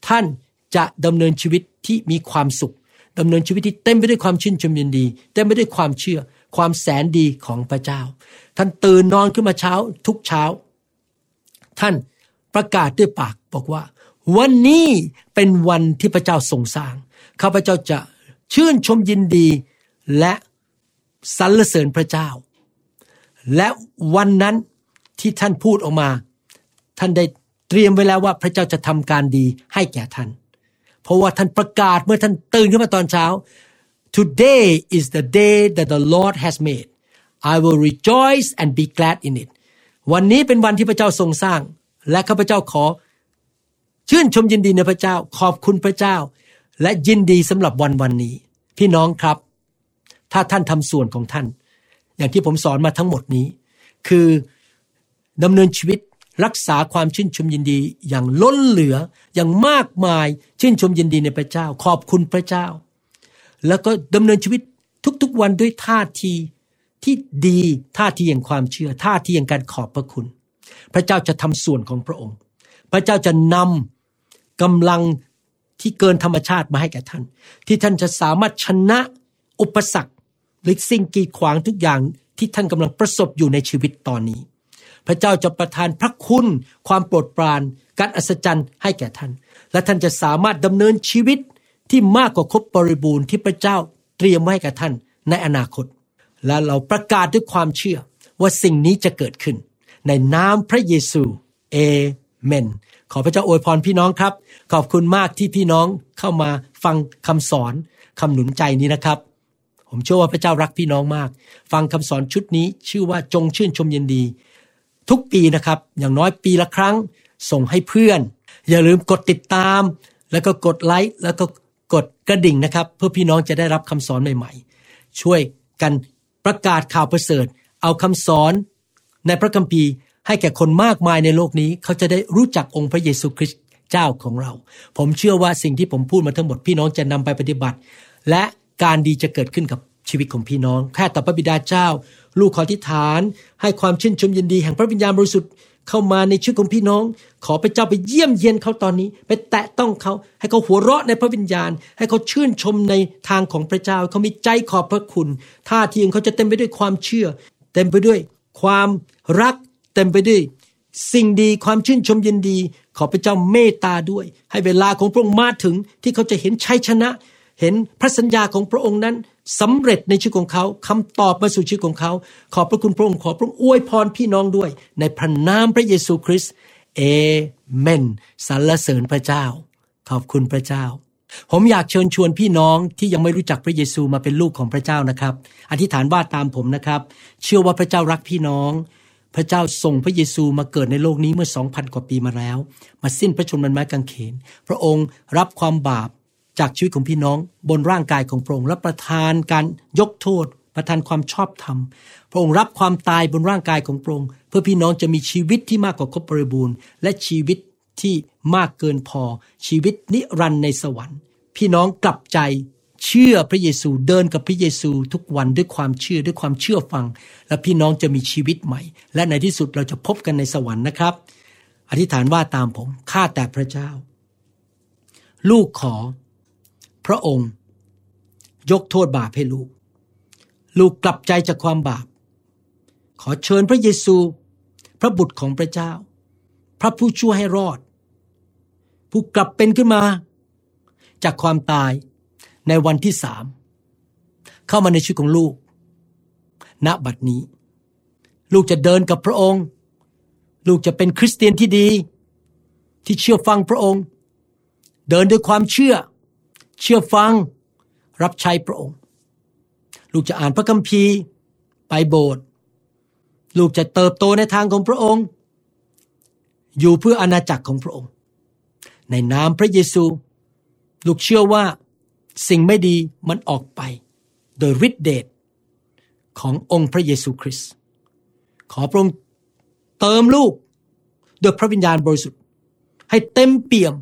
ท่านจะดำเนินชีวิตที่มีความสุขดำเนินชีวิตที่เต็มไปด้วยความชื่นชมยินดี เต็มไปด้วยความเชื่อ ความแสนดีของพระเจ้า ท่านตื่นนอนขึ้นมาเช้าทุกเช้า ท่านประกาศด้วยปากบอกว่า วันนี้เป็นวันที่พระเจ้าทรงสร้าง ข้าพเจ้าจะชื่นชมยินดี และ สรรเสริญพระเจ้า และวันนั้นที่ท่านพูดออกมา ท่านได้เตรียมไว้แล้วว่าพระเจ้าจะทำการดีให้แก่ท่าน เพราะว่าท่านประกาศเมื่อท่านตื่นขึ้นมาตอนเช้า today is the day that the Lord has made I will rejoice and be glad in it วันนี้เป็นวันที่พระเจ้าทรงสร้าง และข้าพเจ้าขอ ชื่นชมยินดีในพระเจ้า ขอบคุณพระเจ้า และยินดีสำหรับวันวันนี้ พี่น้องครับ ถ้าท่านทำส่วนของท่าน อย่างที่ผมสอนมาทั้งหมดนี้ คือดำเนินชีวิตรักษาความชื่นชมยินดีอย่างล้นเหลืออย่างมากมายชื่นชมยินดีในพระเจ้า ขอบคุณพระเจ้า แล้วก็ดำเนินชีวิตทุกๆวันด้วยท่าทีที่ดีท่าทีแห่างความเชื่อ ท่าทีแห่างการขอบพระคุณ พระเจ้าจะทำส่วนของพระองค์ พระเจ้าจะนำกำลังที่เกินธรรมชาติมาให้แก่ท่าน ที่ท่านจะสามารถชนะอุปสรรค หรือสิ่งกีดขวางทุกอย่างที่ท่านกำลังประสบอยู่ในชีวิตตอนนี้ พระเจ้าจะประทานพระคุณ ความโปรดปราน การอัศจรรย์ให้แก่ท่าน และท่านจะสามารถดำเนินชีวิตที่มากกว่าครบบริบูรณ์ที่พระเจ้าเตรียมไว้ให้กับท่านในอนาคต และเราประกาศด้วยความเชื่อว่าสิ่งนี้จะเกิดขึ้น ในนามพระเยซูเอเมน ขอพระเจ้าอวยพรพี่น้องครับ ขอบคุณมากที่พี่น้องเข้ามาฟังคำสอนคำหนุนใจนี้นะครับ ผมเชื่อว่าพระเจ้ารักพี่น้องมาก ฟังคำสอนชุดนี้ชื่อว่าจงชื่นชมยินดี ทุกปีนะครับ อย่างน้อยปีละครั้ง ส่งให้เพื่อน อย่าลืมกดติดตาม แล้วก็กดไลค์แล้วก็กดกระดิ่งนะครับ เพื่อพี่น้องจะได้รับคำสอนใหม่ๆ ช่วยกันประกาศข่าวประเสริฐ เอาคำสอน ในพระคัมภีร์ ให้แก่คนมากมายในโลกนี้ เขาจะได้รู้จักองค์พระเยซูคริสต์เจ้าของเรา ผมเชื่อว่าสิ่งที่ผมพูดมาทั้งหมดพี่น้องจะนำไปปฏิบัติ และ การดีจะเกิดขึ้นกับชีวิตของพี่น้อง แค่ต่อพระบิดาเจ้า ลูกขอทิฐาน ให้ความชื่นชมยินดีแห่งพระวิญญาณบริสุทธิ์เข้ามาในชีวิตของพี่น้อง ขอพระเจ้าไปเยี่ยมเยียนเขาตอนนี้ ไปแตะต้องเขา ให้เขาหัวเราะในพระวิญญาณ ให้เขาชื่นชมในทางของพระเจ้า เขามีใจขอบพระคุณ ท่าทีของเขาจะเต็มไปด้วยความเชื่อ เต็มไปด้วยความรัก เต็มไปด้วยสิ่งดีความชื่นชมยินดี ขอพระเจ้าเมตตาด้วย ให้เวลาของพระองค์มาถึงที่เขาจะเห็นชัยชนะ เห็นพระสัญญาของพระองค์นั้นสำเร็จในชีวิตของเขาคำตอบมาสู่ชีวิตของเขา ขอบพระคุณพระองค์ขอพระองค์อวยพรพี่น้องด้วย ในพระนามพระเยซูคริสต์เอเมนสรรเสริญพระเจ้า ขอบคุณพระเจ้า ผมอยากเชิญชวนพี่น้องที่ยังไม่รู้จักพระเยซูมาเป็นลูกของพระเจ้านะครับ อธิษฐานว่าตามผมนะครับ เชื่อว่าพระเจ้ารักพี่น้อง พระเจ้าส่งพระเยซูมาเกิดในโลกนี้เมื่อสองพันกว่าปีมาแล้ว มาสิ้นพระชนม์บนไม้กางเขน พระองค์รับความบาป จากชีวิตของพี่น้องบนร่างกายของพระองค์และประทานการยกโทษ ประทานความชอบธรรม พระองค์รับความตายบนร่างกายของพระองค์เพื่อพี่น้องจะมีชีวิตที่มากกว่าครบบริบูรณ์ และชีวิตที่มากเกินพอ ชีวิตนิรันดร์ในสวรรค์ พี่น้องกลับใจเชื่อพระเยซูเดินกับพระเยซูทุกวันด้วยความเชื่อด้วยความเชื่อฟัง และพี่น้องจะมีชีวิตใหม่ และในที่สุดเราจะพบกันในสวรรค์นะครับ อธิษฐานว่าตามผมข้าแต่พระเจ้า ลูกขอ พระองค์ ยกโทษบาปให้ลูก ลูกกลับใจจากความบาป ขอเชิญพระเยซู พระบุตรของพระเจ้า พระผู้ช่วยให้รอด ผู้กลับเป็นขึ้นมา จากความตายในวันที่สามเข้ามาในชีวิตของลูก ณบัดนี้ ลูกจะเดินกับพระองค์ ลูกจะเป็นคริสเตียนที่ดี ที่เชื่อฟังพระองค์ เดินด้วยความเชื่อ เชื่อฟัง รับใช้พระองค์ ลูกจะอ่านพระคัมภีร์ ไปโบสถ์ลูกจะเติบโตในทางของพระองค์ อยู่เพื่ออาณาจักรของพระองค์ ในนามพระเยซู ลูกเชื่อว่าสิ่งไม่ดีมันออกไป โดยฤทธิเดชขององค์พระเยซูคริสต์ขอพระองค์เติมลูกโดยพระวิญญาณบริสุทธิ์ ให้เต็มเปี่ยม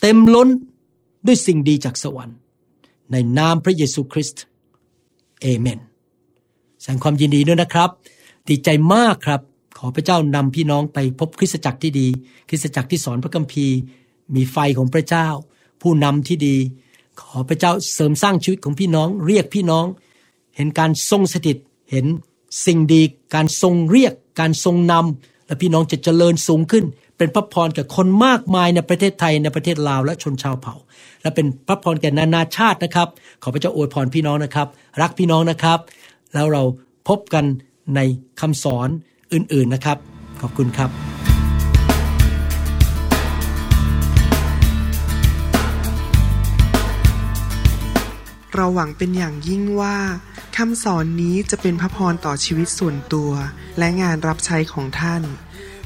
เต็มล้น ด้วยสิ่งดีจากสวรรค์ ในนามพระเยซูคริสต์เอเมนแสดงความยินดีด้วยนะครับดีใจมากครับ ขอพระเจ้านำพี่น้องไปพบคริสตจักรที่ดี คริสตจักรที่สอนพระคัมภีร์ มีไฟของพระเจ้า ผู้นำที่ดี ขอพระเจ้าเสริมสร้างชีวิตของพี่น้อง เรียกพี่น้อง เห็นการทรงสถิต เห็นสิ่งดี การทรงเรียก การทรงนำและพี่น้องจะเจริญสูงขึ้น เป็นพระพรแก่คนมากมายในประเทศไทยในประเทศลาวและชนชาวเผ่า และเป็นพระพรแก่นานาชาตินะครับ ขอพระเจ้าอวยพรพี่น้องนะครับ รักพี่น้องนะครับ แล้วเราพบกันในคำสอนอื่นๆนะครับ ขอบคุณครับ เราหวังเป็นอย่างยิ่งว่าคำสอนนี้จะเป็นพระพรต่อชีวิตส่วนตัว และงานรับใช้ของท่าน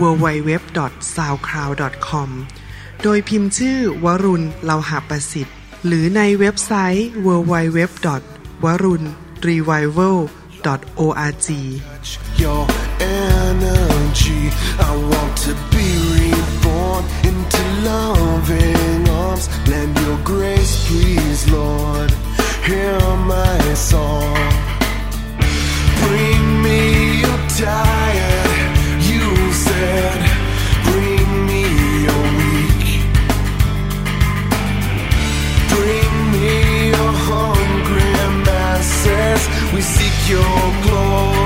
www.soundcloud.com โดยพิมพ์ชื่อวรุณเลาหาประสิทธิ์ หรือในเว็บไซต์ www.warunrevival.org your energy. I want to be reborn into loving arms. Lend your grace, please, Lord. Hear my song. Bring me your tired, We seek your glory.